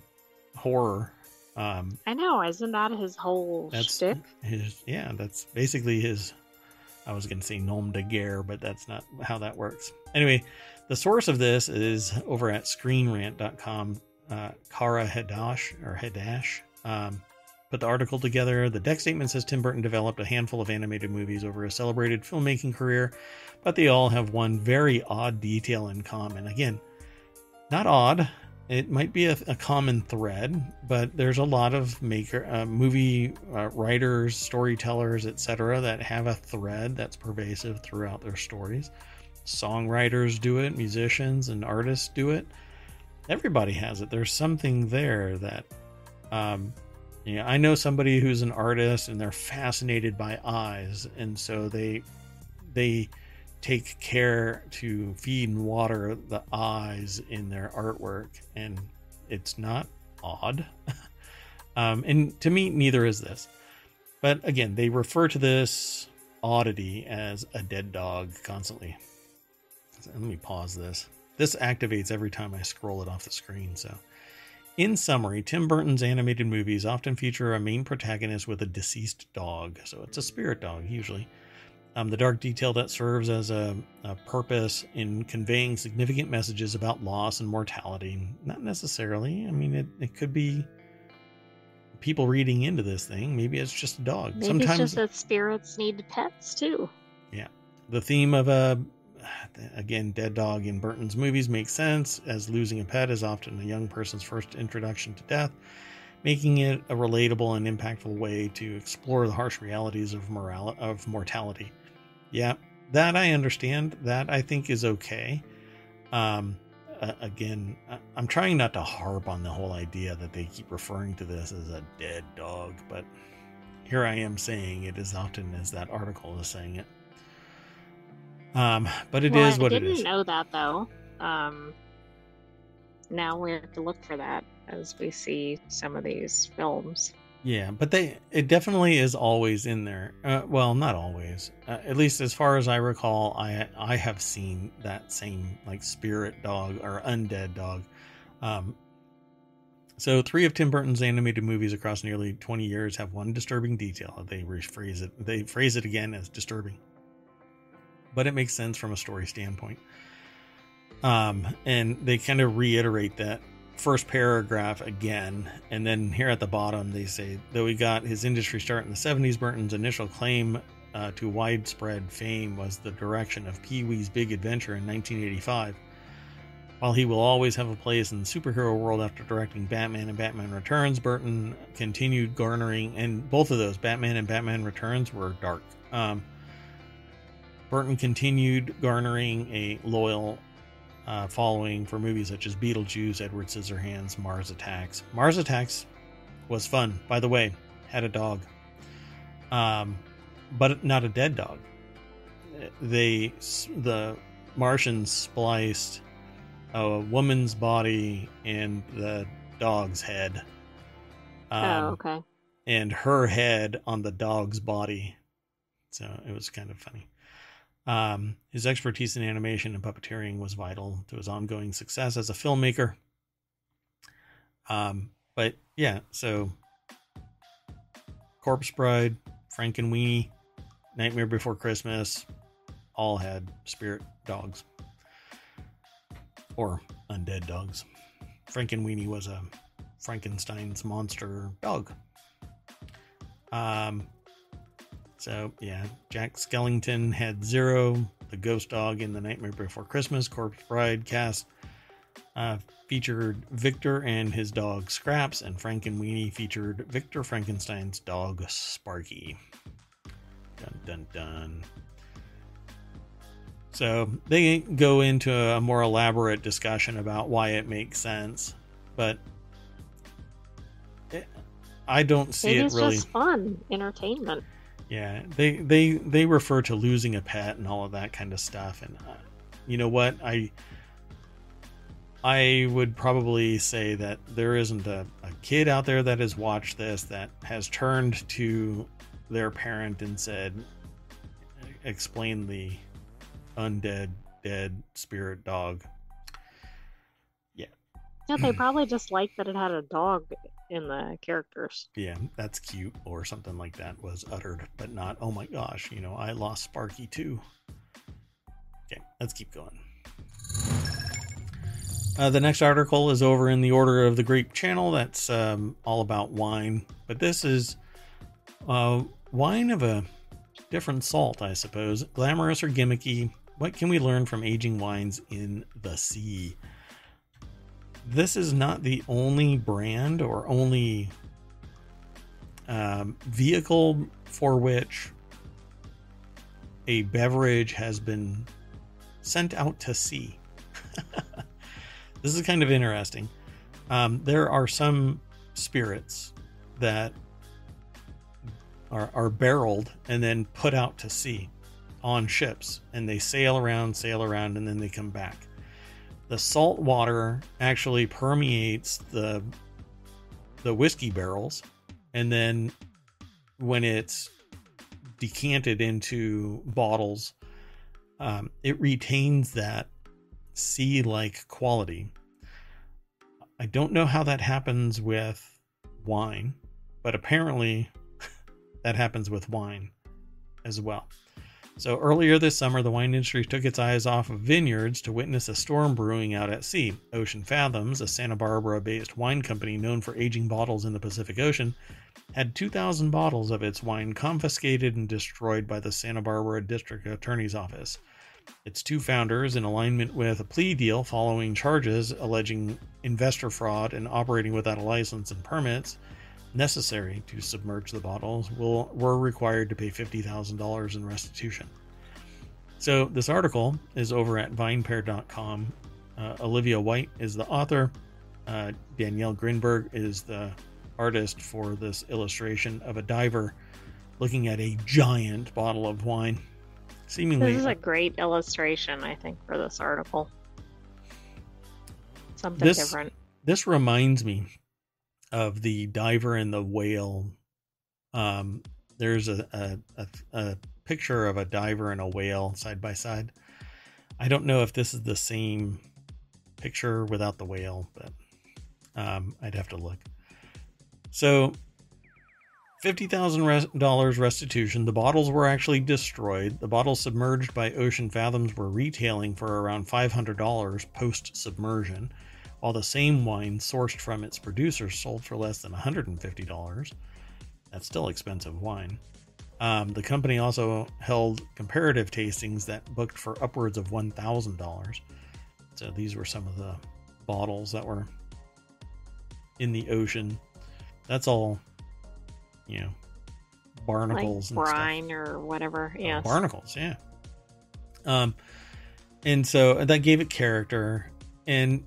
horror. Um, I know, isn't that his whole that's shtick? his yeah. That's basically his. I was going to say nom de guerre, but that's not how that works. Anyway, the source of this is over at ScreenRant.com. Uh, Kara Hadash or Hadash um, put the article together. The deck statement says Tim Burton developed a handful of animated movies over a celebrated filmmaking career, but they all have one very odd detail in common. Again, not odd. It might be a, a common thread, but there's a lot of maker, uh, movie uh, writers, storytellers, etc., that have a thread that's pervasive throughout their stories. Songwriters do it, musicians and artists do it. Everybody has it. There's something there that, um, you know, I know somebody who's an artist and they're fascinated by eyes, and so they they take care to feed and water the eyes in their artwork and it's not odd. um, and to me, neither is this. But again, they refer to this oddity as a dead dog constantly. So let me pause this. This activates every time I scroll it off the screen. So, in summary, Tim Burton's animated movies often feature a main protagonist with a deceased dog. So it's a spirit dog, usually. Um, the dark detail that serves as a, a, purpose in conveying significant messages about loss and mortality. Not necessarily. I mean, it, it could be people reading into this thing. Maybe it's just a dog. Maybe Sometimes, it's just that spirits need pets too. Yeah. The theme of a, again, dead dog in Burton's movies makes sense, as losing a pet is often a young person's first introduction to death making it a relatable and impactful way to explore the harsh realities of moral of mortality. Yeah, that I understand. That I think is okay. Um, uh, again, I'm trying not to harp on the whole idea that they keep referring to this as a dead dog, but here I am saying it as often as that article is saying it. Um, but it well, is what it is. I didn't know that though. Um, now we have to look for that as we see some of these films. Yeah, but they it definitely is always in there. Uh, well, not always. Uh, at least as far as I recall, I I have seen that same like spirit dog or undead dog. Um, so three of Tim Burton's animated movies across nearly 20 years have one disturbing detail. They rephrase it. They phrase it again as disturbing, but it makes sense from a story standpoint. Um, and they kind of reiterate that first paragraph again. And then here at the bottom, they say, though he got his industry start in the 70s, Burton's initial claim uh, to widespread fame was the direction of Pee Wee's Big Adventure in 1985. While he will always have a place in the superhero world after directing Batman and Batman Returns, Burton continued garnering, and both of those, Batman and Batman Returns, were dark. Um, Burton continued garnering a loyal uh, following for movies such as Beetlejuice, Edward Scissorhands, Mars Attacks. Mars Attacks was fun, by the way. Had a dog, um, but not a dead dog. They the Martians spliced a woman's body and the dog's head. Oh, um, oh, okay. And her head on the dog's body, so it was kind of funny. Um, his expertise in animation and puppeteering was vital to his ongoing success as a filmmaker. Um, but yeah, so Corpse Bride, Frankenweenie, Nightmare Before Christmas, all had spirit dogs or undead dogs. Frankenweenie was a Frankenstein's monster dog. Um, so yeah, Jack Skellington had Zero, the ghost dog in the Nightmare Before Christmas. Corpse Bride cast uh, featured Victor and his dog Scraps, and Frankenweenie featured Victor Frankenstein's dog Sparky. Dun dun dun. So they go into a more elaborate discussion about why it makes sense, but it, I don't see it, it really. Just fun entertainment. Yeah, they they they refer to losing a pet and all of that kind of stuff, and uh, you know what I I would probably say that there isn't a, a kid out there that has watched this that has turned to their parent and said, "Explain the undead dead spirit dog." Yeah. Yeah, they probably just liked that it had a dog in the characters. Yeah, that's cute or something like that was uttered, but not, oh my gosh, you know, I lost Sparky too. Okay, let's keep going. Uh, the next article is over in the Order of the Grape channel. That's um, all about wine, but this is uh, wine of a different salt, I suppose. Glamorous or gimmicky? What can we learn from aging wines in the sea? This is not the only brand or only um, vehicle for which a beverage has been sent out to sea. this is kind of interesting. Um, there are some spirits that are, are barreled and then put out to sea on ships, and they sail around, sail around, and then they come back the salt water actually permeates the the whiskey barrels and then when it's decanted into bottles um, it retains that sea like quality. I don't know how that happens with wine but apparently that happens with wine as well so earlier this summer, the wine industry took its eyes off of vineyards to witness a storm brewing out at sea. Ocean Fathoms, a Santa Barbara based wine company known for aging bottles in the Pacific Ocean, had 2,000 bottles of its wine confiscated and destroyed by the Santa Barbara District Attorney's Office. Its two founders, in alignment with a plea deal following charges alleging investor fraud and operating without a license and permits, necessary to submerge the bottles will were required to pay $50,000 in restitution. So this article is over at vinepair.com. Uh, Olivia White is the author. Uh, Danielle Grinberg is the artist for this illustration of a diver looking at a giant bottle of wine. Seemingly, this is a great illustration, I think, for this article. Something this, different. This reminds me of the diver and the whale. Um, there's a, a, a, a picture of a diver and a whale side by side. I don't know if this is the same picture without the whale, but um, I'd have to look. So, fifty thousand dollars restitution. The bottles were actually destroyed. The bottles submerged by Ocean Fathoms were retailing for around five hundred dollars post submersion while the same wine sourced from its producers sold for less than $150. That's still expensive wine. Um, the company also held comparative tastings that booked for upwards of $1,000. So these were some of the bottles that were in the ocean. That's all, you know, barnacles like brine or whatever. Yeah, barnacles. Yeah. Um, and so that gave it character. And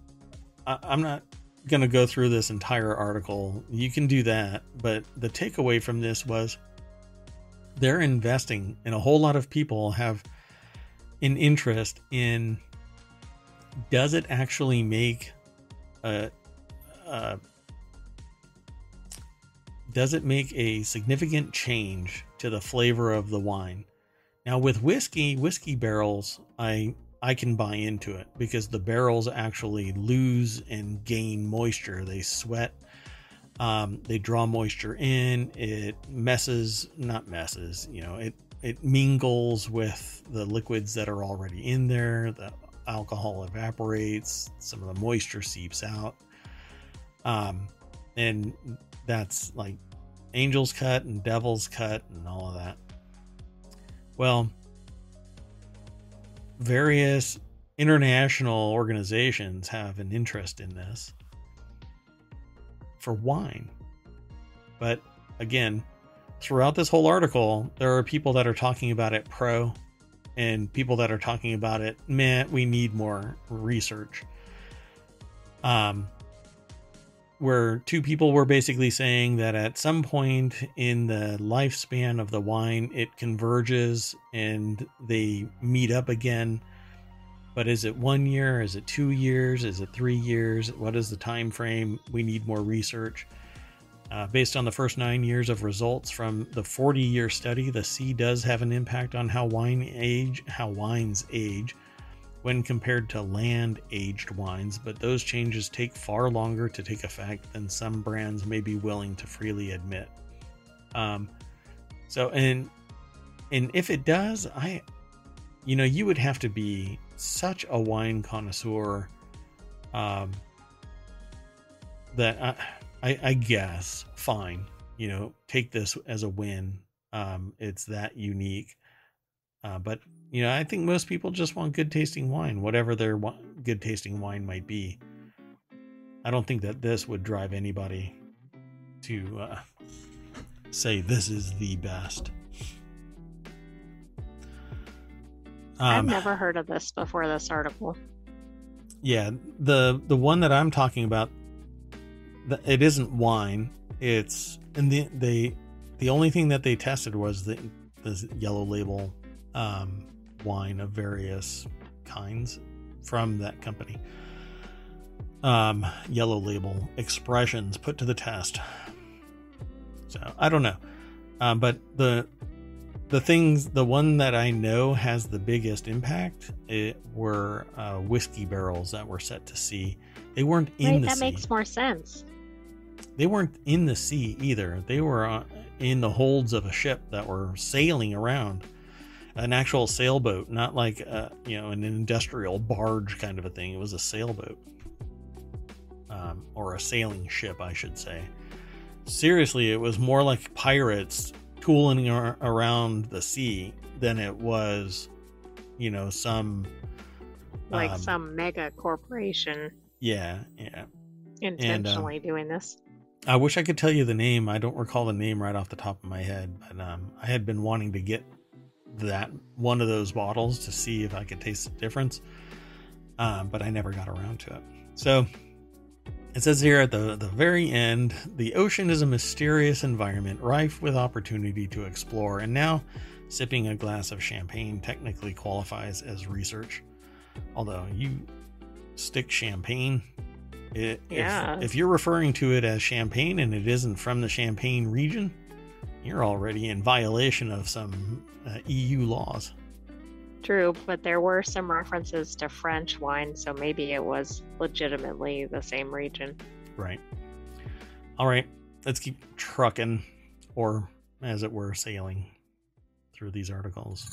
I, I'm not going to go through this entire article. You can do that, but the takeaway from this was they're investing, and a whole lot of people have an interest in does it actually make a, a does it make a significant change to the flavor of the wine? Now, with whiskey, whiskey barrels, I I can buy into it because the barrels actually lose and gain moisture. They sweat, um, they draw moisture in. It messes, not messes, you know, it it mingles with the liquids that are already in there. The alcohol evaporates, some of the moisture seeps out, um, and that's like angel's cut and devil's cut and all of that. Well, various international organizations have an interest in this for wine. But again, throughout this whole article, there are people that are talking about it pro and people that are talking about it, man, we need more research. Um, where two people were basically saying that at some point in the lifespan of the wine it converges and they meet up again. But is it one year? Is it two years? Is it three years? What is the time frame? We need more research. Uh, based on the first nine years of results from the 40 year study the sea does have an impact on how wine age how wines age when compared to land aged wines, but those changes take far longer to take effect than some brands may be willing to freely admit. Um, so, and and if it does, I, you know, you would have to be such a wine connoisseur, um, that I, I, I guess fine, you know, take this as a win. Um, it's that unique. Uh, but you know, I think most people just want good tasting wine, whatever their good tasting wine might be. I don't think that this would drive anybody to uh, say this is the best. Um, I've never heard of this before this article. Yeah, the the one that I'm talking about, it isn't wine. It's and the they the only thing that they tested was the the yellow label um, wine of various kinds from that company. um, yellow label expressions put to the test. So I don't know, um, but the the things, the one that I know has the biggest impact, it were uh, whiskey barrels that were set to sea. They weren't in right, the that sea. makes more sense. They weren't in the sea either. They were uh, in the holds of a ship that were sailing around, an actual sailboat, not like a, you know an industrial barge kind of a thing. It was a sailboat, um, or a sailing ship, I should say. Seriously, it was more like pirates tooling ar- around the sea than it was, you know, some Like um, some mega corporation yeah, yeah. intentionally doing this. I wish I could tell you the name. I don't recall the name right off the top of my head, but um, I had been wanting to get that one of those bottles to see if I could taste the difference, um, but I never got around to it. So it says here at the, the very end the ocean is a mysterious environment rife with opportunity to explore, and now sipping a glass of champagne technically qualifies as research. Although you stick champagne it, Yeah. if, if you're referring to it as champagne and it isn't from the Champagne region, you're already in violation of some uh, EU laws. True, but there were some references to French wine, so maybe it was legitimately the same region. Right. All right. Let's keep trucking, or as it were, sailing through these articles.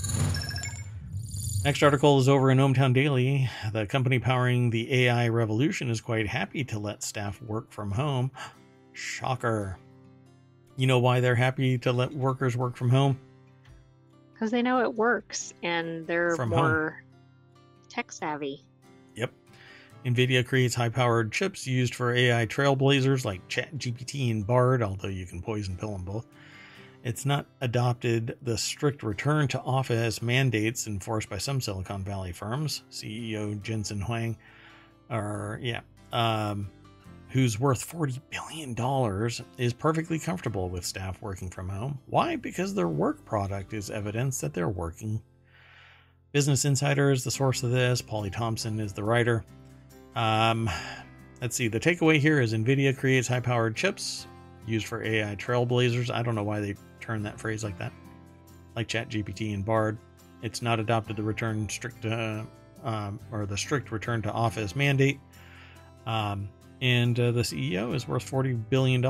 Next article is over in ohmTown Daily. The company powering the AI revolution is quite happy to let staff work from home. Shocker. You know why they're happy to let workers work from home? Because they know it works and they're From home. more tech savvy. Yep. NVIDIA creates high powered chips used for AI trailblazers like ChatGPT and Bard, although you can poison pill them both. It's not adopted the strict return to office mandates enforced by some Silicon Valley firms. CEO Jensen Huang, or yeah, um, who's worth $40 billion, is perfectly comfortable with staff working from home. Why? Because their work product is evidence that they're working. Business Insider is the source of this. Polly Thompson is the writer. Um, let's see. The takeaway here is NVIDIA creates high powered chips used for AI trailblazers. I don't know why they turned that phrase like that. Like ChatGPT and Bard. It's not adopted the return strict uh, um, or the strict return to office mandate. Um, and uh, the CEO is worth $40 billion.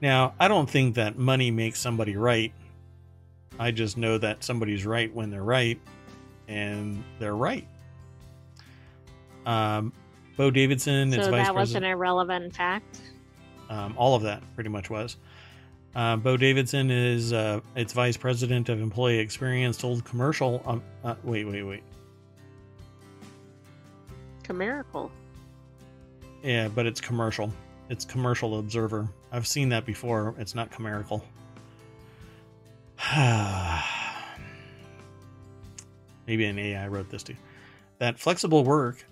Now, I don't think that money makes somebody right. I just know that somebody's right when they're right, and they're right. Um, Beau Davidson is so vice that was president. an irrelevant fact. Um, all of that pretty much was. Uh, Beau Davidson is uh, its vice president of employee experience. Told commercial. Um, uh, wait, wait, wait. Chimerical. Yeah, but it's commercial. It's commercial observer. I've seen that before. It's not chimerical. Maybe an AI wrote this too. That flexible work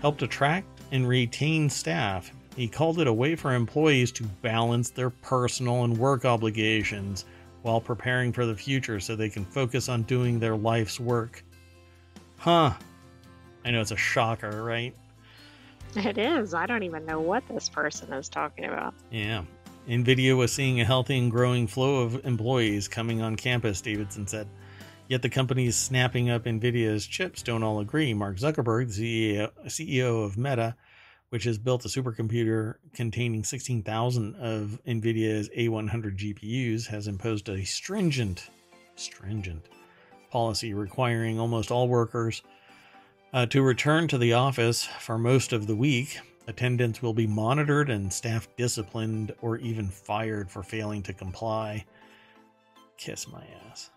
helped attract and retain staff. He called it a way for employees to balance their personal and work obligations while preparing for the future so they can focus on doing their life's work. Huh. I know it's a shocker, right? It is. I don't even know what this person is talking about. Yeah. NVIDIA was seeing a healthy and growing flow of employees coming on campus, Davidson said. Yet the companies snapping up NVIDIA's chips don't all agree. Mark Zuckerberg, the CEO, of Meta, which has built a supercomputer containing 16,000 of NVIDIA's A100 GPUs, has imposed a stringent, stringent policy requiring almost all workers uh, to return to the office for most of the week. Attendance will be monitored and staff disciplined or even fired for failing to comply. Kiss my ass.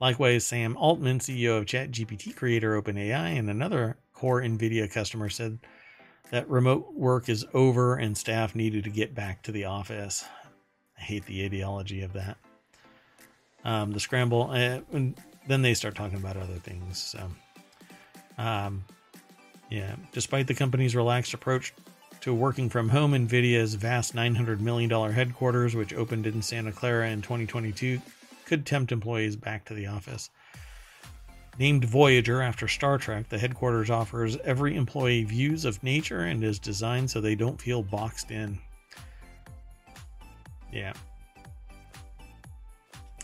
Likewise, Sam Altman, CEO of ChatGPT creator OpenAI, and another core NVIDIA customer said that remote work is over and staff needed to get back to the office. I hate the ideology of that. Um, the scramble, uh, and then they start talking about other things. So, um, yeah, despite the company's relaxed approach to working from home, NVIDIA's vast $900 million headquarters, which opened in Santa Clara in 2022, could tempt employees back to the office. Named Voyager after Star Trek, the headquarters offers every employee views of nature and is designed so they don't feel boxed in. Yeah.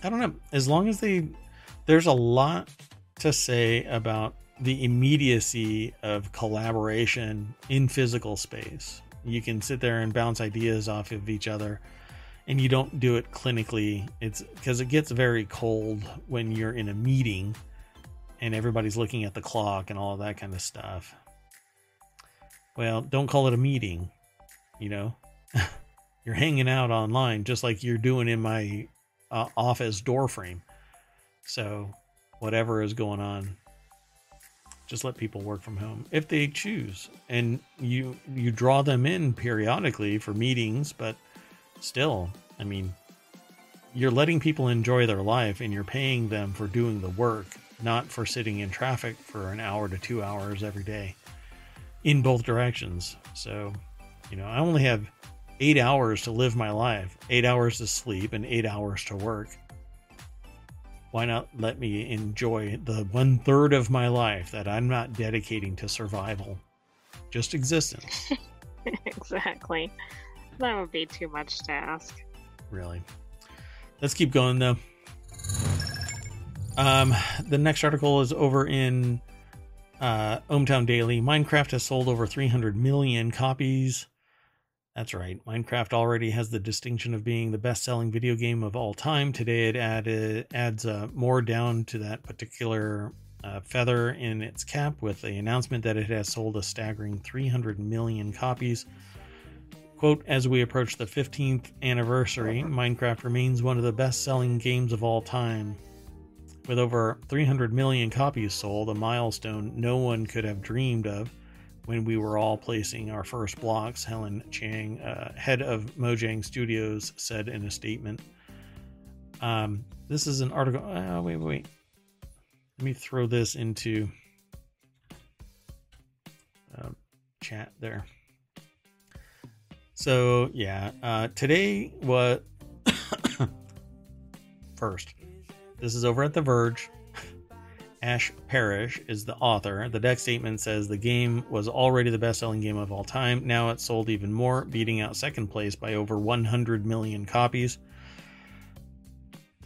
I don't know. As long as they. There's a lot to say about the immediacy of collaboration in physical space. You can sit there and bounce ideas off of each other and you don't do it clinically. It's because it gets very cold when you're in a meeting and everybody's looking at the clock and all that kind of stuff. Well, don't call it a meeting, you know. you're hanging out online just like you're doing in my uh, office door frame. So, whatever is going on, just let people work from home if they choose, and you you draw them in periodically for meetings. But still, I mean, you're letting people enjoy their life, and you're paying them for doing the work, not for sitting in traffic for an hour to two hours every day, in both directions. So, you know, I only have eight hours to live my life, eight hours to sleep, and eight hours to work. Why not let me enjoy the one third of my life that I'm not dedicating to survival? Just existence. exactly. That would be too much to ask. Really. Let's keep going though. Um, the next article is over in uh, ohmTown Daily. Minecraft has sold over 300 million copies. That's right. Minecraft already has the distinction of being the best-selling video game of all time. Today, it added adds uh, more down to that particular uh, feather in its cap with the announcement that it has sold a staggering 300 million copies. Quote, as we approach the 15th anniversary, Minecraft remains one of the best selling games of all time. With over 300 million copies sold, a milestone no one could have dreamed of when we were all placing our first blocks, Helen Chiang, uh, head of Mojang Studios, said in a statement. Um, this is an article. Uh, wait, wait, wait. Let me throw this into uh, chat there. So, yeah, uh, today what first. This is over at The Verge. Ash Parrish is the author. The deck statement says the game was already the best selling game of all time. Now it's sold even more, beating out second place by over 100 million copies.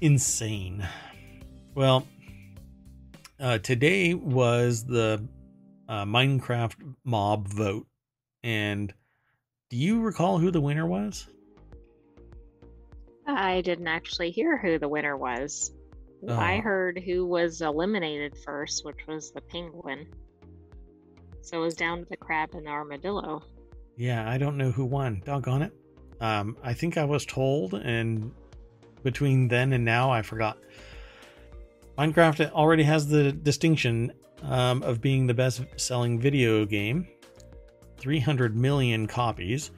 Insane. Well, uh, today was the uh, Minecraft mob vote. And do you recall who the winner was? I didn't actually hear who the winner was. Oh. I heard who was eliminated first, which was the penguin. So it was down to the crab and the armadillo. Yeah, I don't know who won. Doggone it. Um, I think I was told, and between then and now, I forgot. Minecraft already has the distinction um, of being the best selling video game 300 million copies.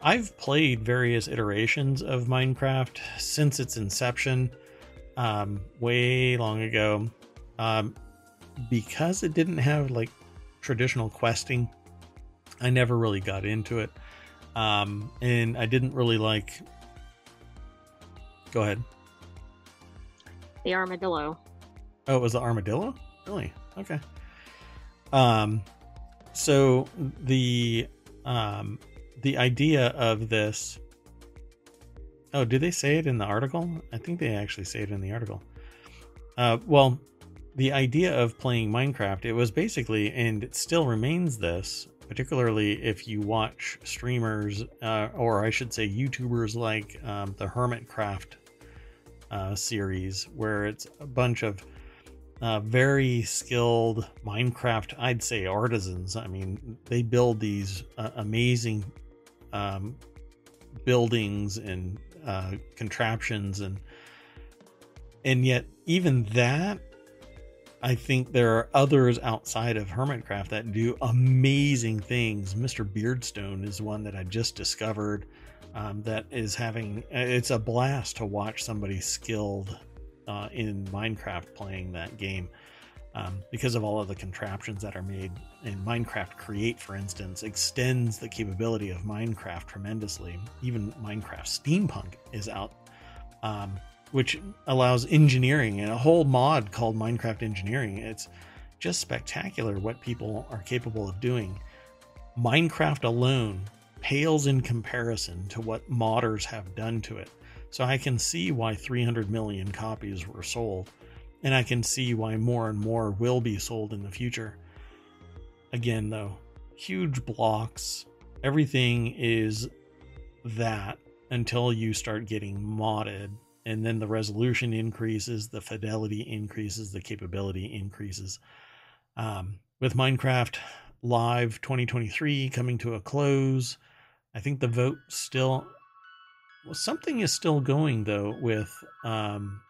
I've played various iterations of Minecraft since its inception um, way long ago. Um, because it didn't have like traditional questing, I never really got into it. Um, and I didn't really like. Go ahead. The armadillo. Oh, it was the armadillo? Really? Okay. Um, so the um, the idea of this Oh, did they say it in the article? I think they actually say it in the article. Uh, well, the idea of playing Minecraft, it was basically, and it still remains this, particularly if you watch streamers, uh, or I should say YouTubers like um, the Hermitcraft uh, series, where it's a bunch of uh, very skilled Minecraft, I'd say artisans. I mean, they build these uh, amazing um, buildings and uh, contraptions and and yet even that I think there are others outside of Hermitcraft that do amazing things. Mr. Beardstone is one that I just discovered um, that is having it's a blast to watch somebody skilled uh, in Minecraft playing that game um, because of all of the contraptions that are made. in Minecraft Create, for instance, extends the capability of Minecraft tremendously. Even Minecraft Steampunk is out um, which allows engineering and a whole mod called Minecraft Engineering. It's just spectacular what people are capable of doing. Minecraft alone pales in comparison to what modders have done to it. So I can see why 300 million copies were sold, and I can see why more and more will be sold in the future. Again, though, huge blocks, everything is that until you start getting modded and then the resolution increases the fidelity increases the capability increases um, with minecraft live 2023 coming to a close i think the vote still well, something is still going though with um,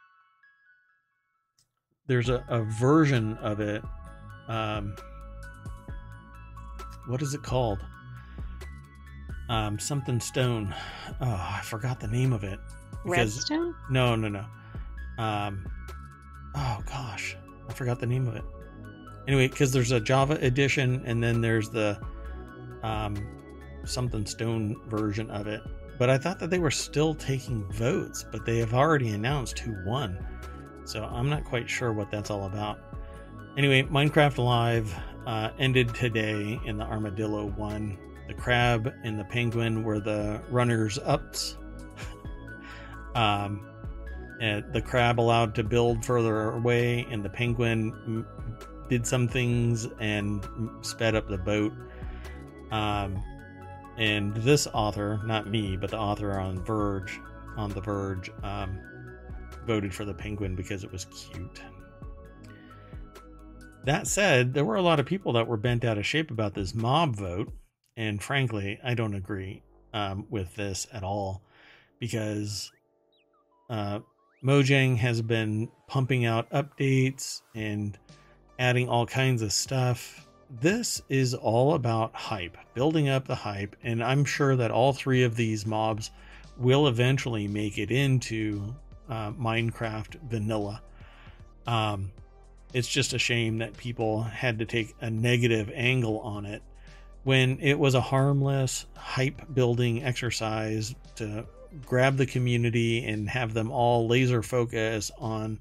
there's a, a version of it um, what is it called um, something stone. Oh, I forgot the name of it. Because, Redstone? No, no, no. Um, oh gosh, I forgot the name of it. Anyway, because there's a Java edition, and then there's the um, something stone version of it. But I thought that they were still taking votes, but they have already announced who won. So I'm not quite sure what that's all about. Anyway, Minecraft Live uh, ended today in the Armadillo won the crab and the penguin were the runners ups. um, the crab allowed to build further away, and the penguin did some things and sped up the boat. Um, and this author, not me, but the author on Verge, on The Verge, um, voted for the penguin because it was cute. That said, there were a lot of people that were bent out of shape about this mob vote. And frankly, I don't agree um, with this at all because uh, Mojang has been pumping out updates and adding all kinds of stuff. This is all about hype, building up the hype. And I'm sure that all three of these mobs will eventually make it into uh, Minecraft vanilla. Um, it's just a shame that people had to take a negative angle on it when it was a harmless hype building exercise to grab the community and have them all laser focus on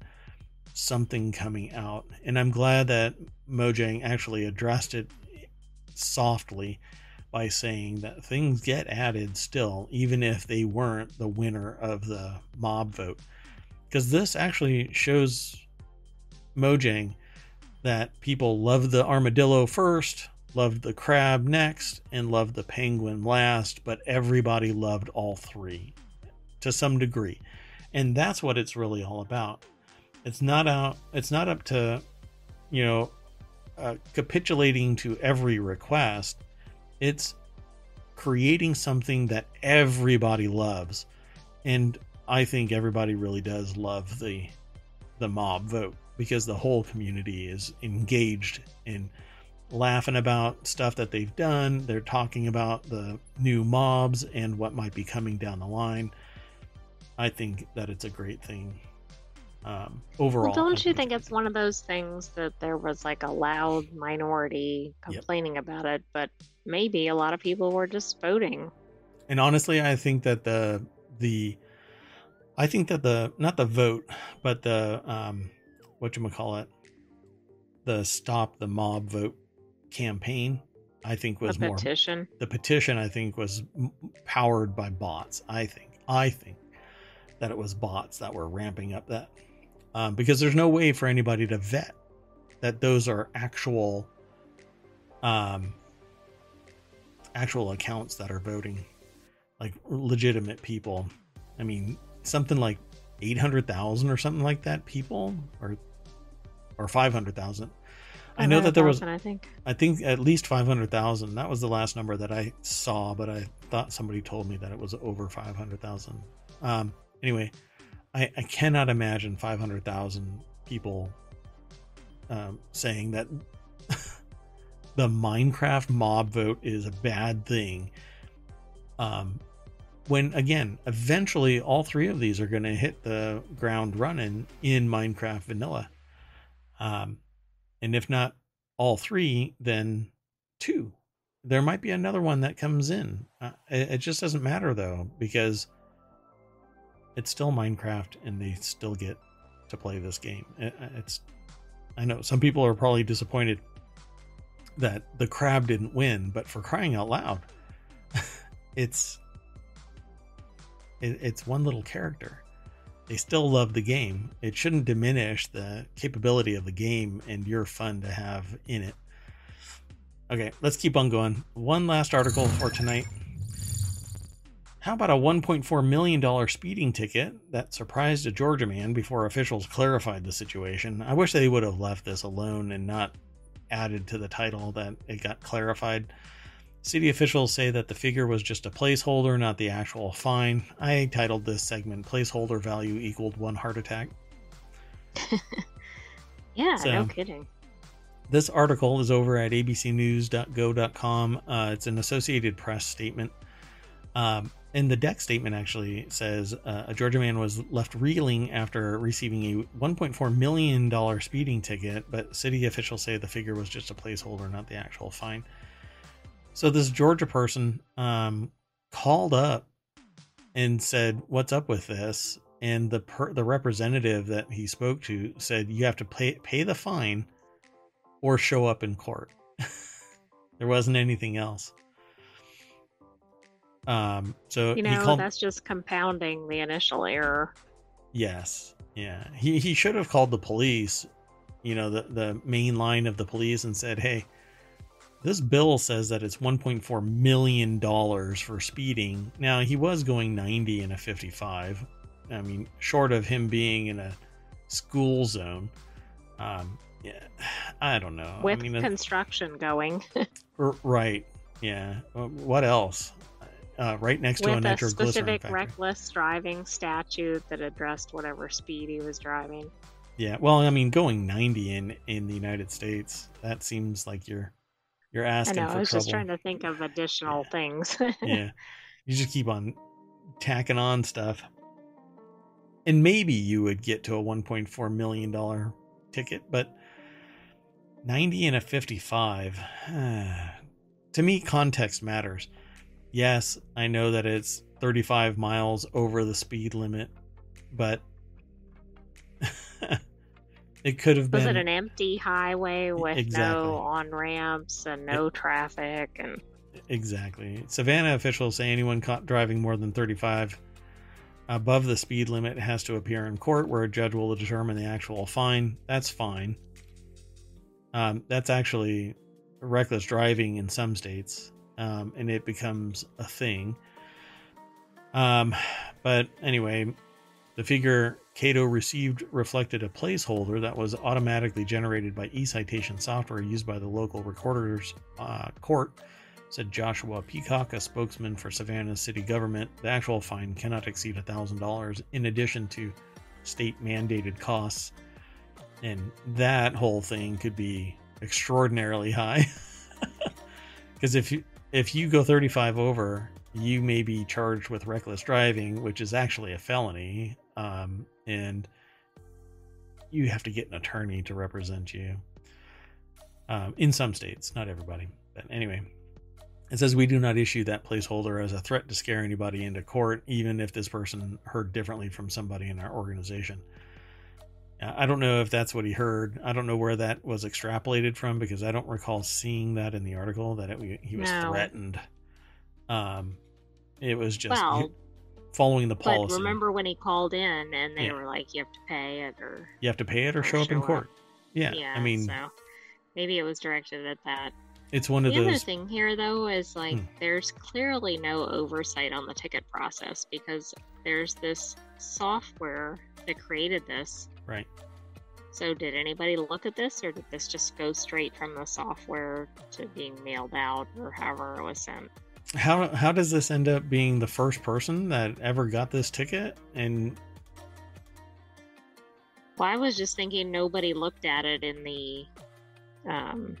something coming out. And I'm glad that Mojang actually addressed it softly by saying that things get added still, even if they weren't the winner of the mob vote. Because this actually shows Mojang that people love the armadillo first, loved the crab next, and loved the penguin last, but everybody loved all three to some degree. And that's what it's really all about. It's not out it's not up to you know uh, capitulating to every request. It's creating something that everybody loves. And I think everybody really does love the the mob vote because the whole community is engaged in laughing about stuff that they've done. They're talking about the new mobs and what might be coming down the line. I think that it's a great thing. Um, overall, well, don't you think it's one of those things that there was like a loud minority complaining yep. about it, but maybe a lot of people were just voting. And honestly, I think that the the I think that the not the vote, but the um, what you call it, the stop the mob vote campaign i think was the more petition. the petition i think was powered by bots i think. I think that it was bots that were ramping up that um, because there's no way for anybody to vet that those are actual um actual accounts that are voting like legitimate people. I mean something like 800,000 or something like that people or or 500,000 I know that there was. I think. I think at least five hundred thousand. That was the last number that I saw, but I thought somebody told me that it was over five hundred thousand. Um. Anyway, I, I cannot imagine five hundred thousand people um, saying that the Minecraft mob vote is a bad thing. Um, when again, eventually, all three of these are going to hit the ground running in Minecraft Vanilla. Um, and if not all three, then two. There might be another one that comes in. Uh, it, it just doesn't matter though, because it's still Minecraft, and they still get to play this game. It, it's I know some people are probably disappointed that the crab didn't win, but for crying out loud, it's it, it's one little character. They still love the game. It shouldn't diminish the capability of the game and your fun to have in it. Okay, let's keep on going. One last article for tonight. How about a $1.4 million speeding ticket that surprised a Georgia man before officials clarified the situation? I wish they would have left this alone and not added to the title that it got clarified. City officials say that the figure was just a placeholder, not the actual fine. I titled this segment Placeholder Value Equaled One Heart Attack. yeah, so, no kidding. This article is over at abcnews.go.com. Uh, it's an Associated Press statement. Um, and the deck statement actually says uh, a Georgia man was left reeling after receiving a $1.4 million speeding ticket, but city officials say the figure was just a placeholder, not the actual fine. So this Georgia person um, called up and said, "What's up with this?" And the per- the representative that he spoke to said, "You have to pay pay the fine, or show up in court." there wasn't anything else. Um, so you know called... that's just compounding the initial error. Yes, yeah. He he should have called the police, you know, the the main line of the police, and said, "Hey, this bill says that it's 1.4 million dollars for speeding. Now he was going 90 in a 55. I mean, short of him being in a school zone. Um, yeah, I don't know. With I mean, construction going. right. Yeah. What else? uh, right next With to a specific factory. reckless driving statute that addressed whatever speed he was driving. Yeah, well, I mean, going 90 in in the United States, that seems like you're you're asking I know. I was trouble. just trying to think of additional yeah. things. yeah, you just keep on tacking on stuff, and maybe you would get to a 1.4 million dollar ticket, but 90 and a 55. to me, context matters yes, I know that it's 35 miles over the speed limit, but it could have been. Was it an empty highway with Exactly. no on ramps and no traffic and Exactly. Savannah officials say anyone caught driving more than 35 above the speed limit has to appear in court where a judge will determine the actual fine. That's fine. Um, that's actually reckless driving in some states, um, and it becomes a thing. Um, but anyway, the figure Cato received reflected a placeholder that was automatically generated by e-citation software used by the local recorders uh, court said Joshua Peacock, a spokesman for Savannah city government. The actual fine cannot exceed $1,000 in addition to state mandated costs. And that whole thing could be extraordinarily high. Because if you if you go 35 over, you may be charged with reckless driving, which is actually a felony, um, and you have to get an attorney to represent you. Um, in some states, not everybody, but anyway, it says we do not issue that placeholder as a threat to scare anybody into court, even if this person heard differently from somebody in our organization. Uh, I don't know if that's what he heard. I don't know where that was extrapolated from because I don't recall seeing that in the article that it, he was No. threatened. Um, it was just Well, following the but remember when he called in and they Yeah. were like, You have to pay it or you have to pay it or or show up in show up. court. Yeah, yeah, I mean, so maybe it was directed at that. it's one of The other thing here, though, is like Hmm. there's clearly no oversight on the ticket process because there's this software that created this. Right. So, did anybody look at this, or did this just go straight from the software to being mailed out, or however it was sent? How how does this end up being the first person that ever got this ticket? And Well, I was just thinking nobody looked at it in the. Um,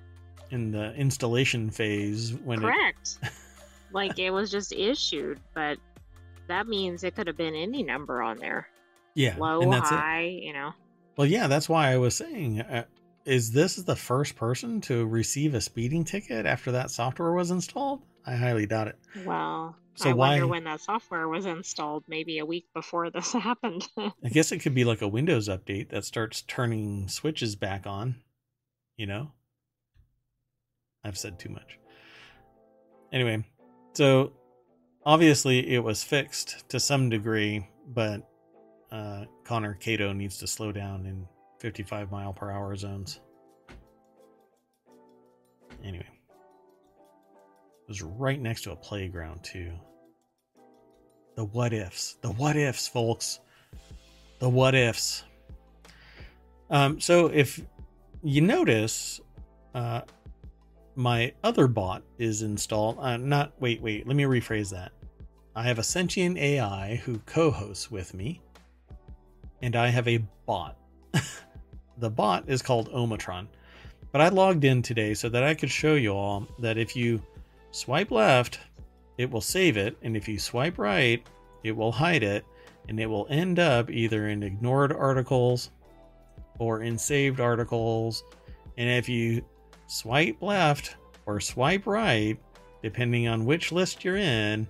in the installation phase, when it, correct. like it was just issued, but that means it could have been any number on there. yeah, Low, and that's it. high, you know. Well, yeah, that's why I was saying, uh, is this the first person to receive a speeding ticket after that software was installed? I highly doubt it. Well, So I why- wonder when that software was installed, maybe a week before this happened. I guess it could be like a Windows update that starts turning switches back on. You know? I've said too much. Anyway, so obviously it was fixed to some degree, but uh, Connor Cato needs to slow down in 55 mile per hour zones. Anyway, was right next to a playground, too. The what ifs. The what ifs, folks the what ifs. Um, so if you notice, uh, my other bot is installed. Uh, not wait, wait. Let me rephrase that. I have a sentient AI who co-hosts with me, and I have a bot. the bot is called Omatron, but I logged in today so that I could show you all that if you swipe left, it will save it, and if you swipe right, it will hide it and it will end up either in ignored articles or in saved articles. And if you swipe left or swipe right, depending on which list you're in,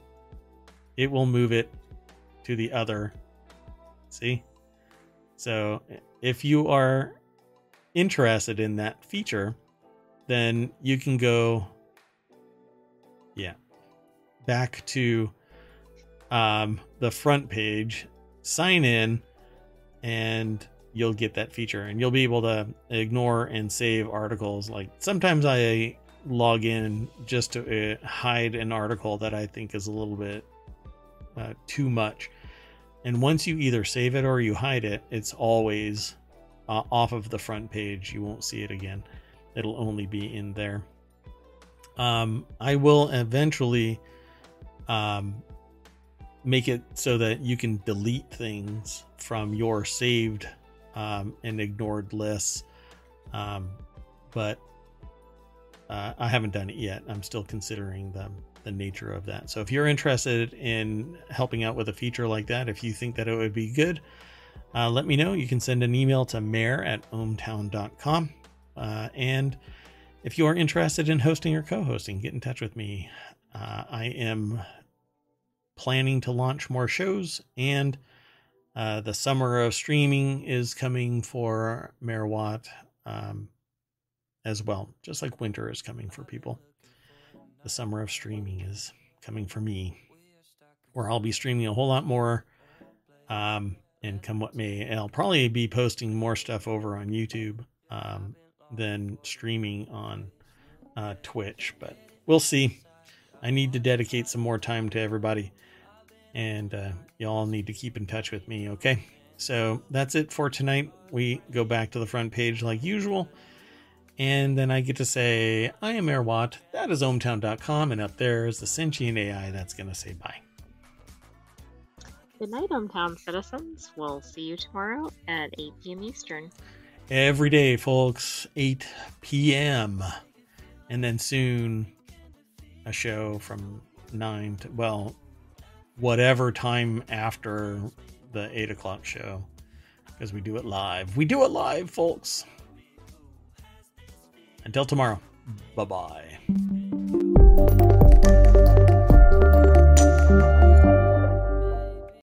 it will move it to the other. See? So if you are interested in that feature, then you can go, back to um, the front page, sign in, and you'll get that feature. And you'll be able to ignore and save articles. Like sometimes I log in just to uh, hide an article that I think is a little bit uh, too much. And once you either save it or you hide it, it's always uh, off of the front page. You won't see it again. It'll only be in there. Um, I will eventually um, make it so that you can delete things from your saved um, and ignored lists. Um, but uh, I haven't done it yet. I'm still considering the, the nature of that. So if you're interested in helping out with a feature like that, if you think that it would be good, uh, let me know. You can send an email to mayor at ohmtown.com. Uh, and if you are interested in hosting or co hosting, get in touch with me. Uh, I am planning to launch more shows, and uh, the summer of streaming is coming for Mayor Watt um, as well, just like winter is coming for people. The summer of streaming is coming for me, where I'll be streaming a whole lot more. Um, and come what may, I'll probably be posting more stuff over on YouTube um, than streaming on uh, Twitch, but we'll see. I need to dedicate some more time to everybody and uh, y'all need to keep in touch with me, okay? So that's it for tonight. We go back to the front page like usual. And then I get to say, I am Air Watt. That is ohmtown.com. And up there is the sentient AI that's going to say bye. Good night, ohmTown citizens. We'll see you tomorrow at 8 p.m. Eastern. Every day, folks, 8 p.m. And then soon a show from 9 to, well, whatever time after the 8 o'clock show. Because we do it live. We do it live, folks. Until tomorrow, bye bye.